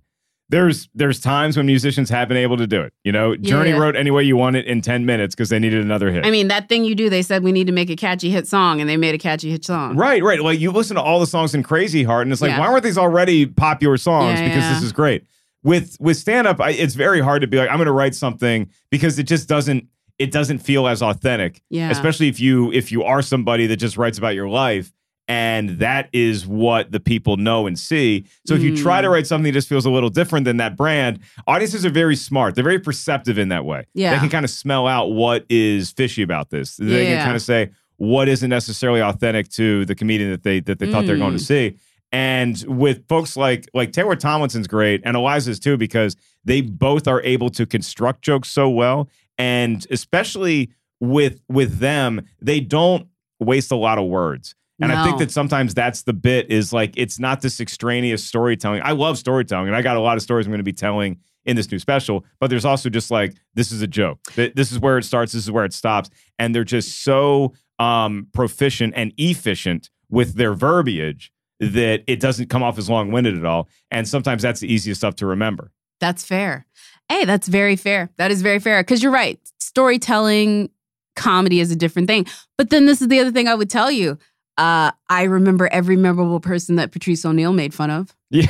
There's there's times when musicians have been able to do it. You know, Journey Yeah. wrote Any Way You Want It in 10 minutes because they needed another hit. I mean, that thing you do, they said we need to make a catchy hit song, and they made a catchy hit song. Right, right. Like you listen to all the songs in Crazy Heart, and it's like, Yeah. why weren't these already popular songs? Yeah, because this is great. With with stand up, it's very hard to be like, I'm going to write something because it just doesn't it doesn't feel as authentic. Yeah. Especially if you if you are somebody that just writes about your life, and that is what the people know and see. So if you try Mm. to write something that just feels a little different than that brand, audiences are very smart. They're very perceptive in that way. Yeah. They can kind of smell out what is fishy about this. They can kind of say what isn't necessarily authentic to the comedian that they that they thought they're going Mm. to see. And with folks like like Taylor Tomlinson's great and Eliza's too because they both are able to construct jokes so well and especially with with them they don't waste a lot of words. And I think that sometimes that's the bit is like it's not this extraneous storytelling. I love storytelling and I got a lot of stories I'm going to be telling in this new special, but there's also just like this is a joke. This is where it starts, this is where it stops, and they're just so um proficient and efficient with their verbiage that it doesn't come off as long-winded at all. And sometimes that's the easiest stuff to remember. That's fair. Hey, that's very fair. That is very fair. Because you're right. Storytelling, comedy is a different thing. But then this is the other thing I would tell you. Uh, I remember every memorable person that Patrice O'Neal made fun of. Yeah.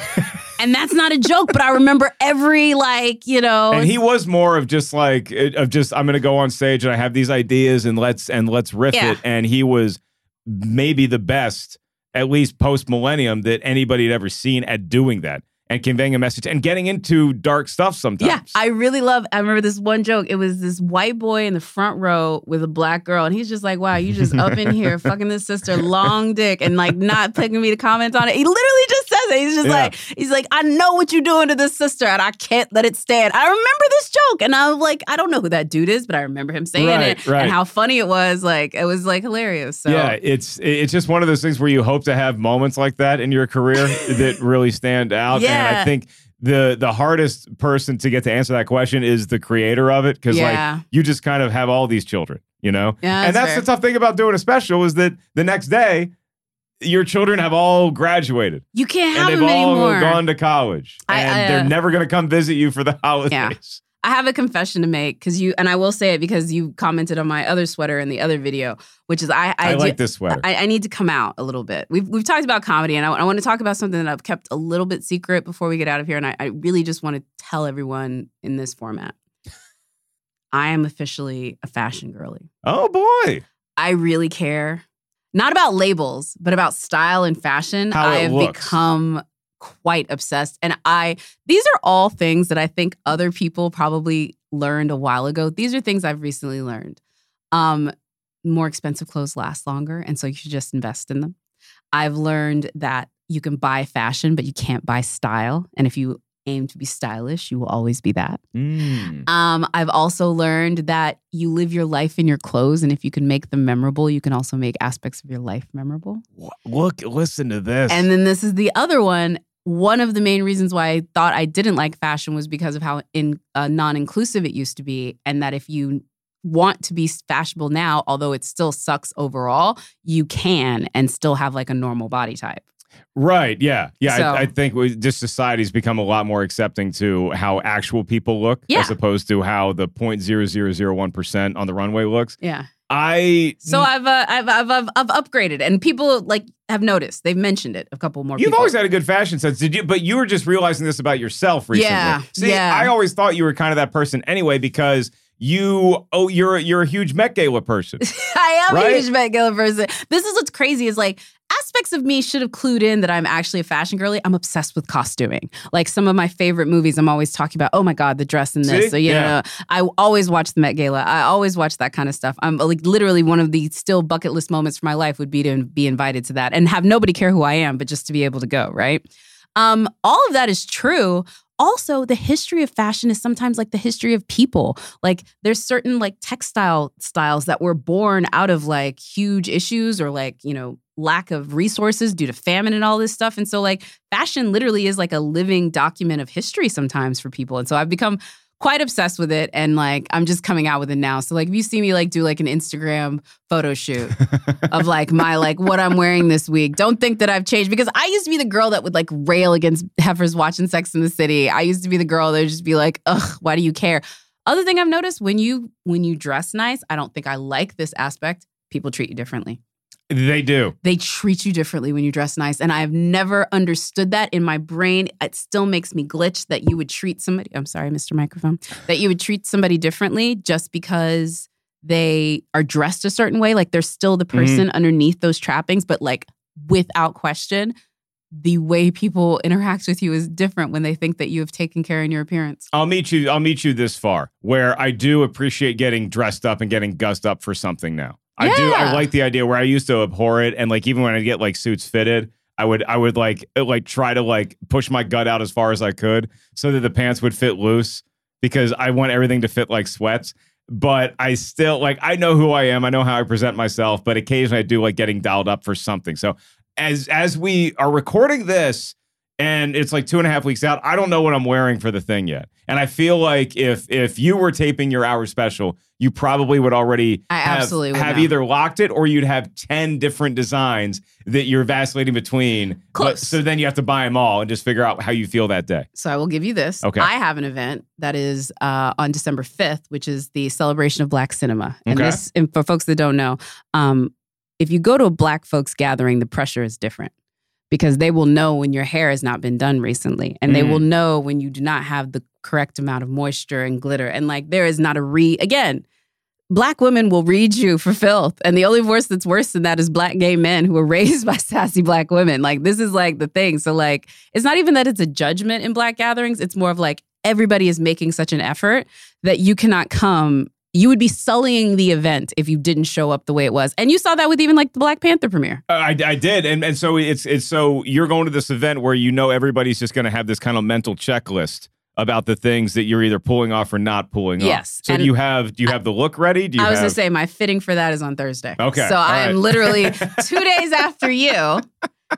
And that's not a joke, but I remember every, like, you know. and he was more of just like of just I'm going to go on stage and I have these ideas and let's and let's riff Yeah. it. And he was maybe the best, at least post millennium, that anybody had ever seen at doing that and conveying a message and getting into dark stuff sometimes. Yeah, I really love. I remember this one joke. It was this white boy in the front row with a black girl, and he's just like, "Wow, you just up in here fucking this sister, long dick, and like not picking me to comment on it." He literally just says it. He's just Yeah. like, he's like, "I know what you're doing to this sister, and I can't let it stand." I remember this joke, and I'm like, I don't know who that dude is, but I remember him saying Right, it right. and how funny it was. Like it was like hilarious. So Yeah, it's it's just one of those things where you hope to have moments like that in your career that really stand out. And I think the the hardest person to get to answer that question is the creator of it because Yeah. like you just kind of have all these children, you know. Yeah, and that's that's fair. the tough thing about doing a special is that the next day your children have all graduated you can't and have they've him all anymore. gone to college I- and I, uh, they're never going to come visit you for the holidays. I have a confession to make because you and I will say it because you commented on my other sweater in the other video, which is I I, I, do- like this sweater. I, I need to come out a little bit. We've we've talked about comedy, and I, I want to talk about something that I've kept a little bit secret before we get out of here. And I, I really just want to tell everyone in this format. I am officially a fashion girly. oh boy. I really care, not about labels, but about style and fashion. How I have looks. become quite obsessed. And I, these are all things that I think other people probably learned a while ago. These are things I've recently learned. Um, more expensive clothes last longer. And so you should just invest in them. I've learned that you can buy fashion, but you can't buy style. And if you aim to be stylish, you will always be that. Mm. Um, I've also learned that you live your life in your clothes, and if you can make them memorable, you can also make aspects of your life memorable. Look, listen to this. And then this is the other one. One of the main reasons why I thought I didn't like fashion was because of how in uh, non-inclusive it used to be, and that if you want to be fashionable now, although it still sucks overall, you can and still have like a normal body type. Right. Yeah. Yeah. So- I, I think we, just society's become a lot more accepting to how actual people look Yeah. as opposed to how the 0.0001% on the runway looks. Yeah. I. So I've, uh, I've I've I've I've upgraded, and people like have noticed. They've mentioned it. A couple more. You've people. always had a good fashion sense, did you? But you were just realizing this about yourself recently. Yeah, See, yeah. I always thought you were kind of that person anyway because you oh you're you're a huge Met Gala person. I am Right? a huge Met Gala person. This is what's crazy is like aspects of me should have clued in that I'm actually a fashion girly. I'm obsessed with costuming. Like some of my favorite movies, I'm always talking about, oh my God, the dress in this. See? So, you Yeah. know, I always watch the Met Gala. I always watch that kind of stuff. I'm like literally one of the still bucket list moments for my life would be to be invited to that and have nobody care who I am, but just to be able to go, right? Um, all of that is true. Also, the history of fashion is sometimes like the history of people. Like there's certain like textile styles that were born out of like huge issues or like, you know, lack of resources due to famine and all this stuff. And so like fashion literally is like a living document of history sometimes for people. And so I've become quite obsessed with it and like I'm just coming out with it now. So like if you see me like do like an Instagram photo shoot of like my like what I'm wearing this week, don't think that I've changed because I used to be the girl that would like rail against heifers watching Sex in the City. I used to be the girl that would just be like, "Ugh, why do you care?" Other thing I've noticed when you when you dress nice, I don't think I like this aspect. People treat you differently. They do. They treat you differently when you dress nice. And I've never understood that in my brain. It still makes me glitch that you would treat somebody, I'm sorry, Mr. Microphone, that you would treat somebody differently just because they are dressed a certain way. Like they're still the mm-hmm. person underneath those trappings, but like without question, the way people interact with you is different when they think that you have taken care in your appearance. I'll meet you. I'll meet you this far, where I do appreciate getting dressed up and getting gussed up for something now. I do. I like the idea where I used to abhor it, and like even when I get like suits fitted, I would I would like uh, like try to like push my gut out as far as I could so that the pants would fit loose because I want everything to fit like sweats. But I still like I know who I am. I know how I present myself. But occasionally I do like getting dialed up for something. So as as we are recording this and it's like two and a half weeks out, I don't know what I'm wearing for the thing yet. And I feel like if if you were taping your hour special, you probably would already I have, absolutely would have know. either locked it or you'd have 10 different designs that you're vacillating between. But- so then you have to buy them all and just figure out how you feel that day. So I will give you this. Okay. I have an event that is uh, on December 5th, which is the celebration of Black cinema. And Okay. this, and for folks that don't know, um, if you go to a Black folks gathering, the pressure is different because they will know when your hair has not been done recently, and they Mm. will know when you do not have the correct amount of moisture and glitter, and like there is not a re again. Black women will read you for filth. And the only voice that's worse than that is black gay men who were raised by sassy black women. Like, this is like the thing. So, like, it's not even that it's a judgment in black gatherings. It's more of like everybody is making such an effort that you cannot come. You would be sullying the event if you didn't show up the way it was. And you saw that with even like the Black Panther premiere. Uh, I, I did, and and so it's it's so you're going to this event where you know everybody's just going to have this kind of mental checklist about the things that you're either pulling off or not pulling off. Yes, So do you have do you have the look ready? Do you I was have, going to say, my fitting for that is on Thursday. Okay, So I'm right. literally two days after you.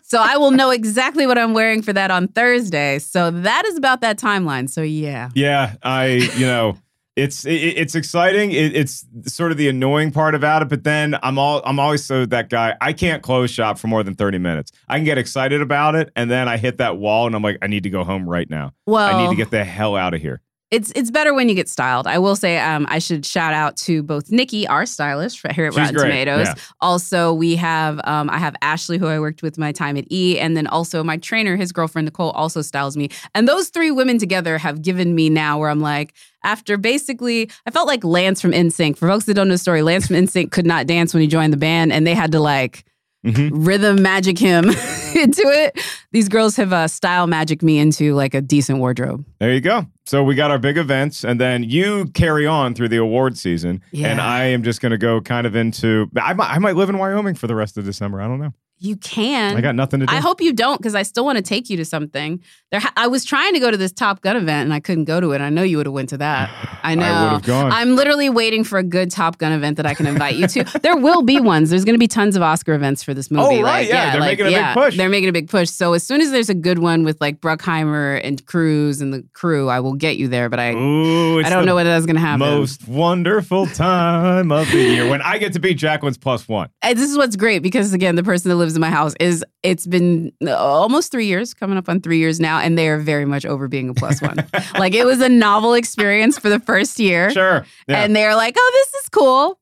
So I will know exactly what I'm wearing for that on Thursday. So that is about that timeline. So yeah. Yeah, I you know it's it, it's exciting. It, it's sort of the annoying part about it, but then I'm all I'm always so that guy. I can't close shop for more than thirty minutes. I can get excited about it, and then I hit that wall, and I'm like, I need to go home right now. Well, I need to get the hell out of here. It's it's better when you get styled. I will say um, I should shout out to both Nikki, our stylist here at She's Rotten great, Tomatoes. yeah. Also, we have um, I have Ashley, who I worked with my time at E, and then also my trainer, his girlfriend Nicole, also styles me. And those three women together have given me now where I'm like, after basically, I felt like Lance from NSYNC. For folks that don't know the story, Lance from NSYNC could not dance when he joined the band, and they had to like Mhm. rhythm magic him into it. These girls have uh, style magic me into like a decent wardrobe. There you go. So we got our big events, and then you carry on through the award season, Yeah. and I am just going to go kind of into. I might, I might live in Wyoming for the rest of December. I don't know. You can. I got nothing to do. I hope you don't because I still want to take you to something. There, ha- I was trying to go to this Top Gun event and I couldn't go to it. I know you would have went to that. I know. I would have gone. I'm literally waiting for a good Top Gun event that I can invite you to. there will be ones. There's going to be tons of Oscar events for this movie. Oh, right, Like, yeah, they're like, making a big yeah, push. They're making a big push. So as soon as there's a good one with like Bruckheimer and Cruise and the crew, I will get you there. But I, Ooh, I don't know whether that's going to happen. Most wonderful time of the year when I get to be Jacqueline's plus one. And this is what's great because again, the person that lives in my house is it's been uh, almost three years, coming up on three years now, and they are very much over being a plus one. like it was a novel experience for the first year, Sure. Yeah. and they're like, "Oh, this is cool."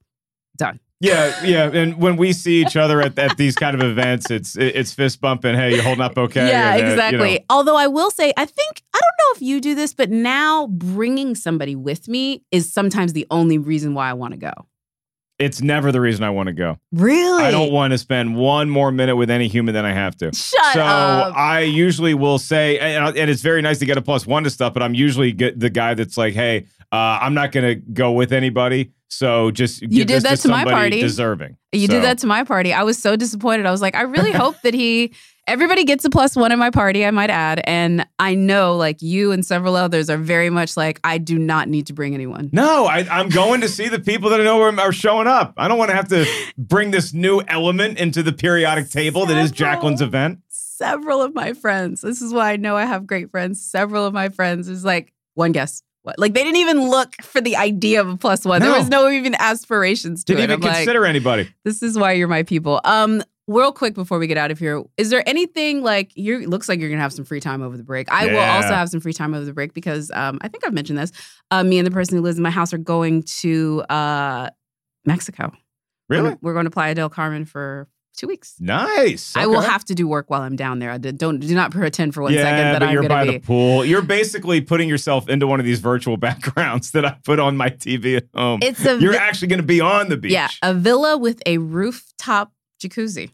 Done. yeah, yeah. And when we see each other at, at these kind of events, it's it's fist bumping. Hey, you holding up okay? yeah, uh, you exactly. know, Although I will say, I think I don't know if you do this, but now bringing somebody with me is sometimes the only reason why I want to go. It's never the reason I want to go. Really? I don't want to spend one more minute with any human than I have to. Shut so up. I usually will say, and, and it's very nice to get a plus one to stuff, but I'm usually the guy that's like, hey, uh, I'm not going to go with anybody. So just You did that to my party. deserving. You So- did that to my party. I was so disappointed. I was like, I really hope that he, everybody gets a plus one in my party, I might add. And I know like you and several others are very much like, I do not need to bring anyone. No, I, I'm going to see the people that I know are, are showing up. I don't want to have to bring this new element into the periodic table that is Jacqueline's event. Several of my friends, this is why I know I have great friends. Several of my friends is like, one guess. What? Like they didn't even look for the idea of a plus one. There was no even aspirations to Didn't it. even I'm like, consider anybody. This is why you're my people. Um, real quick before we get out of here, is there anything like you? Looks like you're gonna have some free time over the break. I will also have some free time over the break because um, I think I've mentioned this. Uh, me and the person who lives in my house are going to uh, Mexico. Really? We're going to Playa del Carmen for two weeks. Nice. I will have to do work while I'm down there. I don't do not pretend for one yeah, second that but I'm you're by to the pool. You're basically putting yourself into one of these virtual backgrounds that I put on my TV at home. It's a you're vi- actually going to be on the beach. yeah, a villa with a rooftop jacuzzi.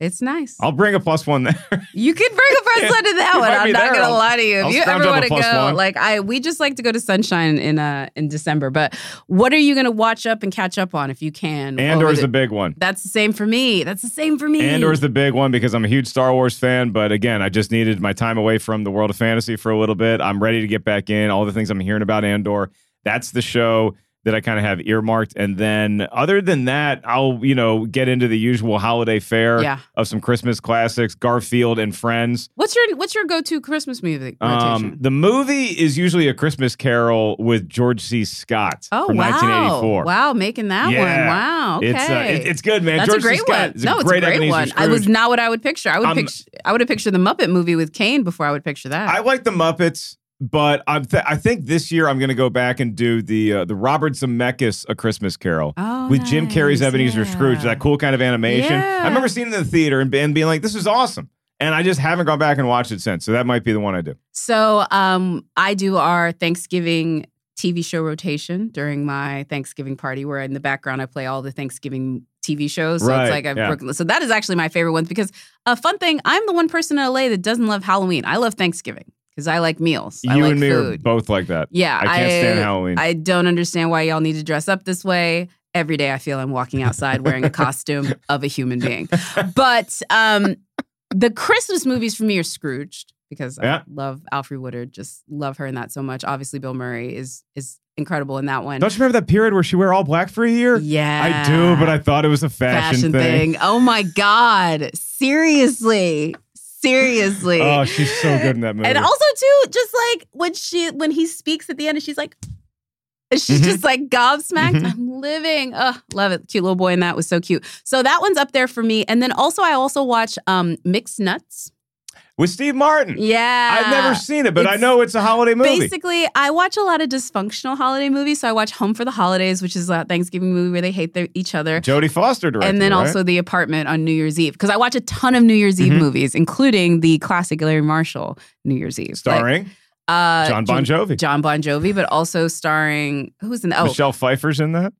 It's nice. I'll bring a plus one there. You can bring a plus one to that one. I'm not there. gonna I'll- lie to you. If you ever want to go, one. like I, we just like to go to Sunshine in uh in December. But what are you gonna watch up and catch up on if you can? Andor's the big one. That's the same for me. That's the same for me. Andor's the big one because I'm a huge Star Wars fan. But again, I just needed my time away from the world of fantasy for a little bit. I'm ready to get back in. All the things I'm hearing about Andor. That's the show that I kind of have earmarked. And then other than that, I'll, you know, get into the usual holiday fare Yeah. of some Christmas classics, Garfield and Friends. What's your What's your go to Christmas movie? Um, the movie is usually a Christmas Carol with George C. Scott oh from wow! 1984. Wow, making that one. Wow. Okay. It's, uh, it- it's good, man. That's George a great Scott one. No, a it's great a great Ebenezer one. I was not what I would picture. I would Um, picture. I would have pictured the Muppet movie with Caine before I would picture that. I like the Muppets, but I'm th- I think this year I'm going to go back and do the uh, the Robert Zemeckis A Christmas Carol oh, with Jim Carrey's. Ebenezer Yeah. Scrooge. That cool kind of animation. Yeah. I remember seeing it in the theater and, and being like, "This is awesome," and I just haven't gone back and watched it since. So that might be the one I do. So um, I do our Thanksgiving TV show rotation during my Thanksgiving party, where in the background I play all the Thanksgiving TV shows. So Right, it's like I've yeah. broken. So that is actually my favorite one because a fun thing. I'm the one person in LA that doesn't love Halloween. I love Thanksgiving because I like meals. I you like and me food. are both like that. Yeah, I can't stand Halloween. I don't understand why y'all need to dress up this way. Every day I feel I'm walking outside wearing a costume of a human being. But um, the Christmas movies for me are Scrooged because Yeah. I love Alfre Woodard. Just love her in that so much. Obviously, Bill Murray is is incredible in that one. Don't you remember that period where she wear all black for a year? yeah, I do, but I thought it was a fashion, thing. Oh my god! Seriously, seriously. Oh, she's so good in that movie. And also too, just like when she when he speaks at the end and she's like she's Mhm. just like gobsmacked. Mhm. I'm living. Oh, love it. Cute little boy in that was so cute. So that one's up there for me. And then also I also watch um Mixed Nuts. With Steve Martin. Yeah. I've never seen it, but I know it's a holiday movie. Basically, I watch a lot of dysfunctional holiday movies. So I watch Home for the Holidays, which is a Thanksgiving movie where they hate their, each other. Jodie Foster directed, and then right? also The Apartment on New Year's Eve. Because I watch a ton of New Year's Eve Mhm. movies, including the classic Larry Marshall New Year's Eve. Like, starring uh, John Bon Jovi. John Bon Jovi, but also starring who's in oh Michelle Pfeiffer's in that.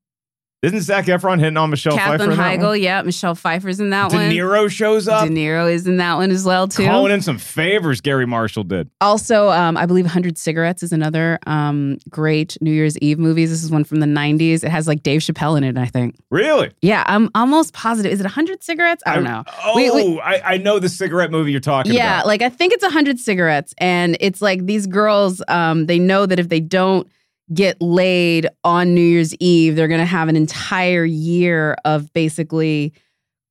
Isn't Zac Efron hitting on Michelle Pfeiffer? Kathleen one? Heigl. Yeah, Michelle Pfeiffer's in that De one. De Niro shows up. De Niro is in that one as well too. Calling in some favors Garry Marshall did. Also, um, I believe 100 Cigarettes is another um, great New Year's Eve movie. This is one from the 90s. It has like Dave Chappelle in it, I think. Really? Yeah, I'm almost positive. Is it 100 Cigarettes? I don't know. Oh, We- we- I, I know the cigarette movie you're talking yeah, about. Yeah, like I think it's 100 cigarettes. And it's like these girls, um, they know that if they don't get laid on New Year's Eve, they're going to have an entire year of basically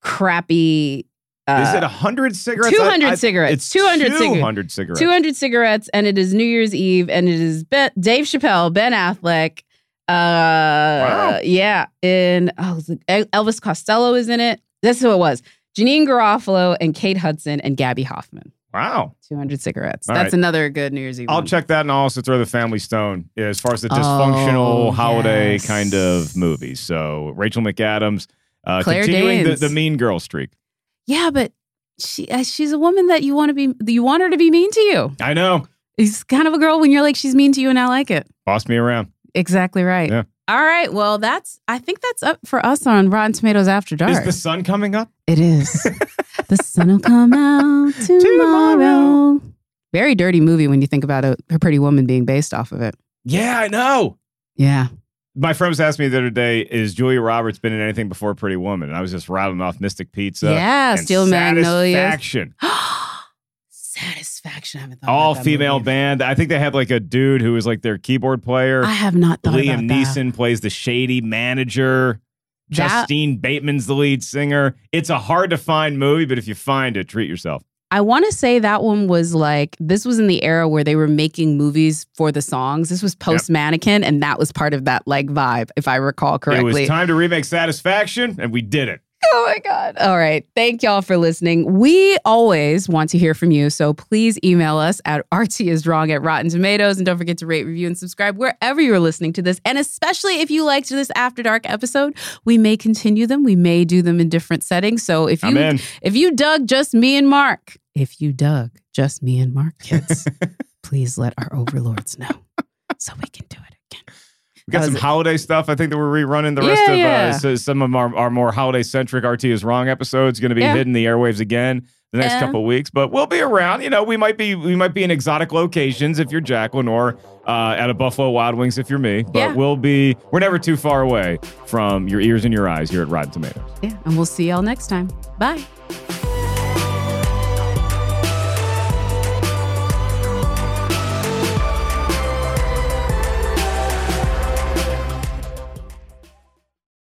crappy. Uh, Is it 100 cigarettes? 200 I- I- cigarettes. It's 200 cigarettes. 200 cigarettes. 200 cigarettes, and it is New Year's Eve, and it is ben, Dave Chappelle, Ben Affleck. Uh, yeah, and oh, Elvis Costello is in it. That's who it was. Janeane Garofalo and Kate Hudson and Gaby Hoffmann. Wow. 200 cigarettes. All That's right. another good New Year's Eve. I'll one. check that and I'll also throw the Family Stone yeah, as far as the dysfunctional Oh, holiday yes. kind of movies. So Rachel McAdams uh, Claire continuing the, the Mean Girl streak. Yeah, but she uh, she's a woman that you want to be. You want her to be mean to you. I know. She's kind of a girl when you're like she's mean to you, and I like it. Boss me around. Exactly right. Yeah. All right. Well, that's I think that's up for us on Rotten Tomatoes After Dark. Is the sun coming up? it is. the sun will come out tomorrow. Tomorrow. Very dirty movie when you think about a, a pretty woman being based off of it. Yeah, I know. Yeah. My friends asked me the other day, is Julia Roberts been in anything before Pretty Woman? And I was just rattling off Mystic Pizza. Yeah, and Steel Magnolias. Satisfaction. Satisfaction. I haven't thought All about that female movie. band. I think they have like a dude who is like their keyboard player. I have not thought Liam about that. Neeson plays the shady manager. That- Justine Bateman's the lead singer. It's a hard to find movie, but if you find it, treat yourself. I want to say that one was like this was in the era where they were making movies for the songs. This was post Mannequin, and that was part of that like vibe, if I recall correctly. It was time to remake Satisfaction, and we did it. Oh my God. All right. Thank y'all for listening. We always want to hear from you. So please email us at rtiswrong at Rotten Tomatoes. And don't forget to rate, review, and subscribe wherever you're listening to this. And especially if you liked this After Dark episode, we may continue them. We may do them in different settings. So if you if you dug just me and Mark, if you dug just me and Mark, kids, please let our overlords know so we can do it again. We got That some it. holiday stuff. I think that we're rerunning the rest of yeah. uh, some of our, our more holiday centric RT is wrong episodes going to be Yeah. hitting the airwaves again the next Yeah. couple of weeks. But we'll be around. You know, we might be we might be in exotic locations if you're Jacqueline, or uh, at a Buffalo Wild Wings if you're me. But Yeah. we'll be we're never too far away from your ears and your eyes here at Rotten Tomatoes. Yeah. And we'll see y'all next time. Bye.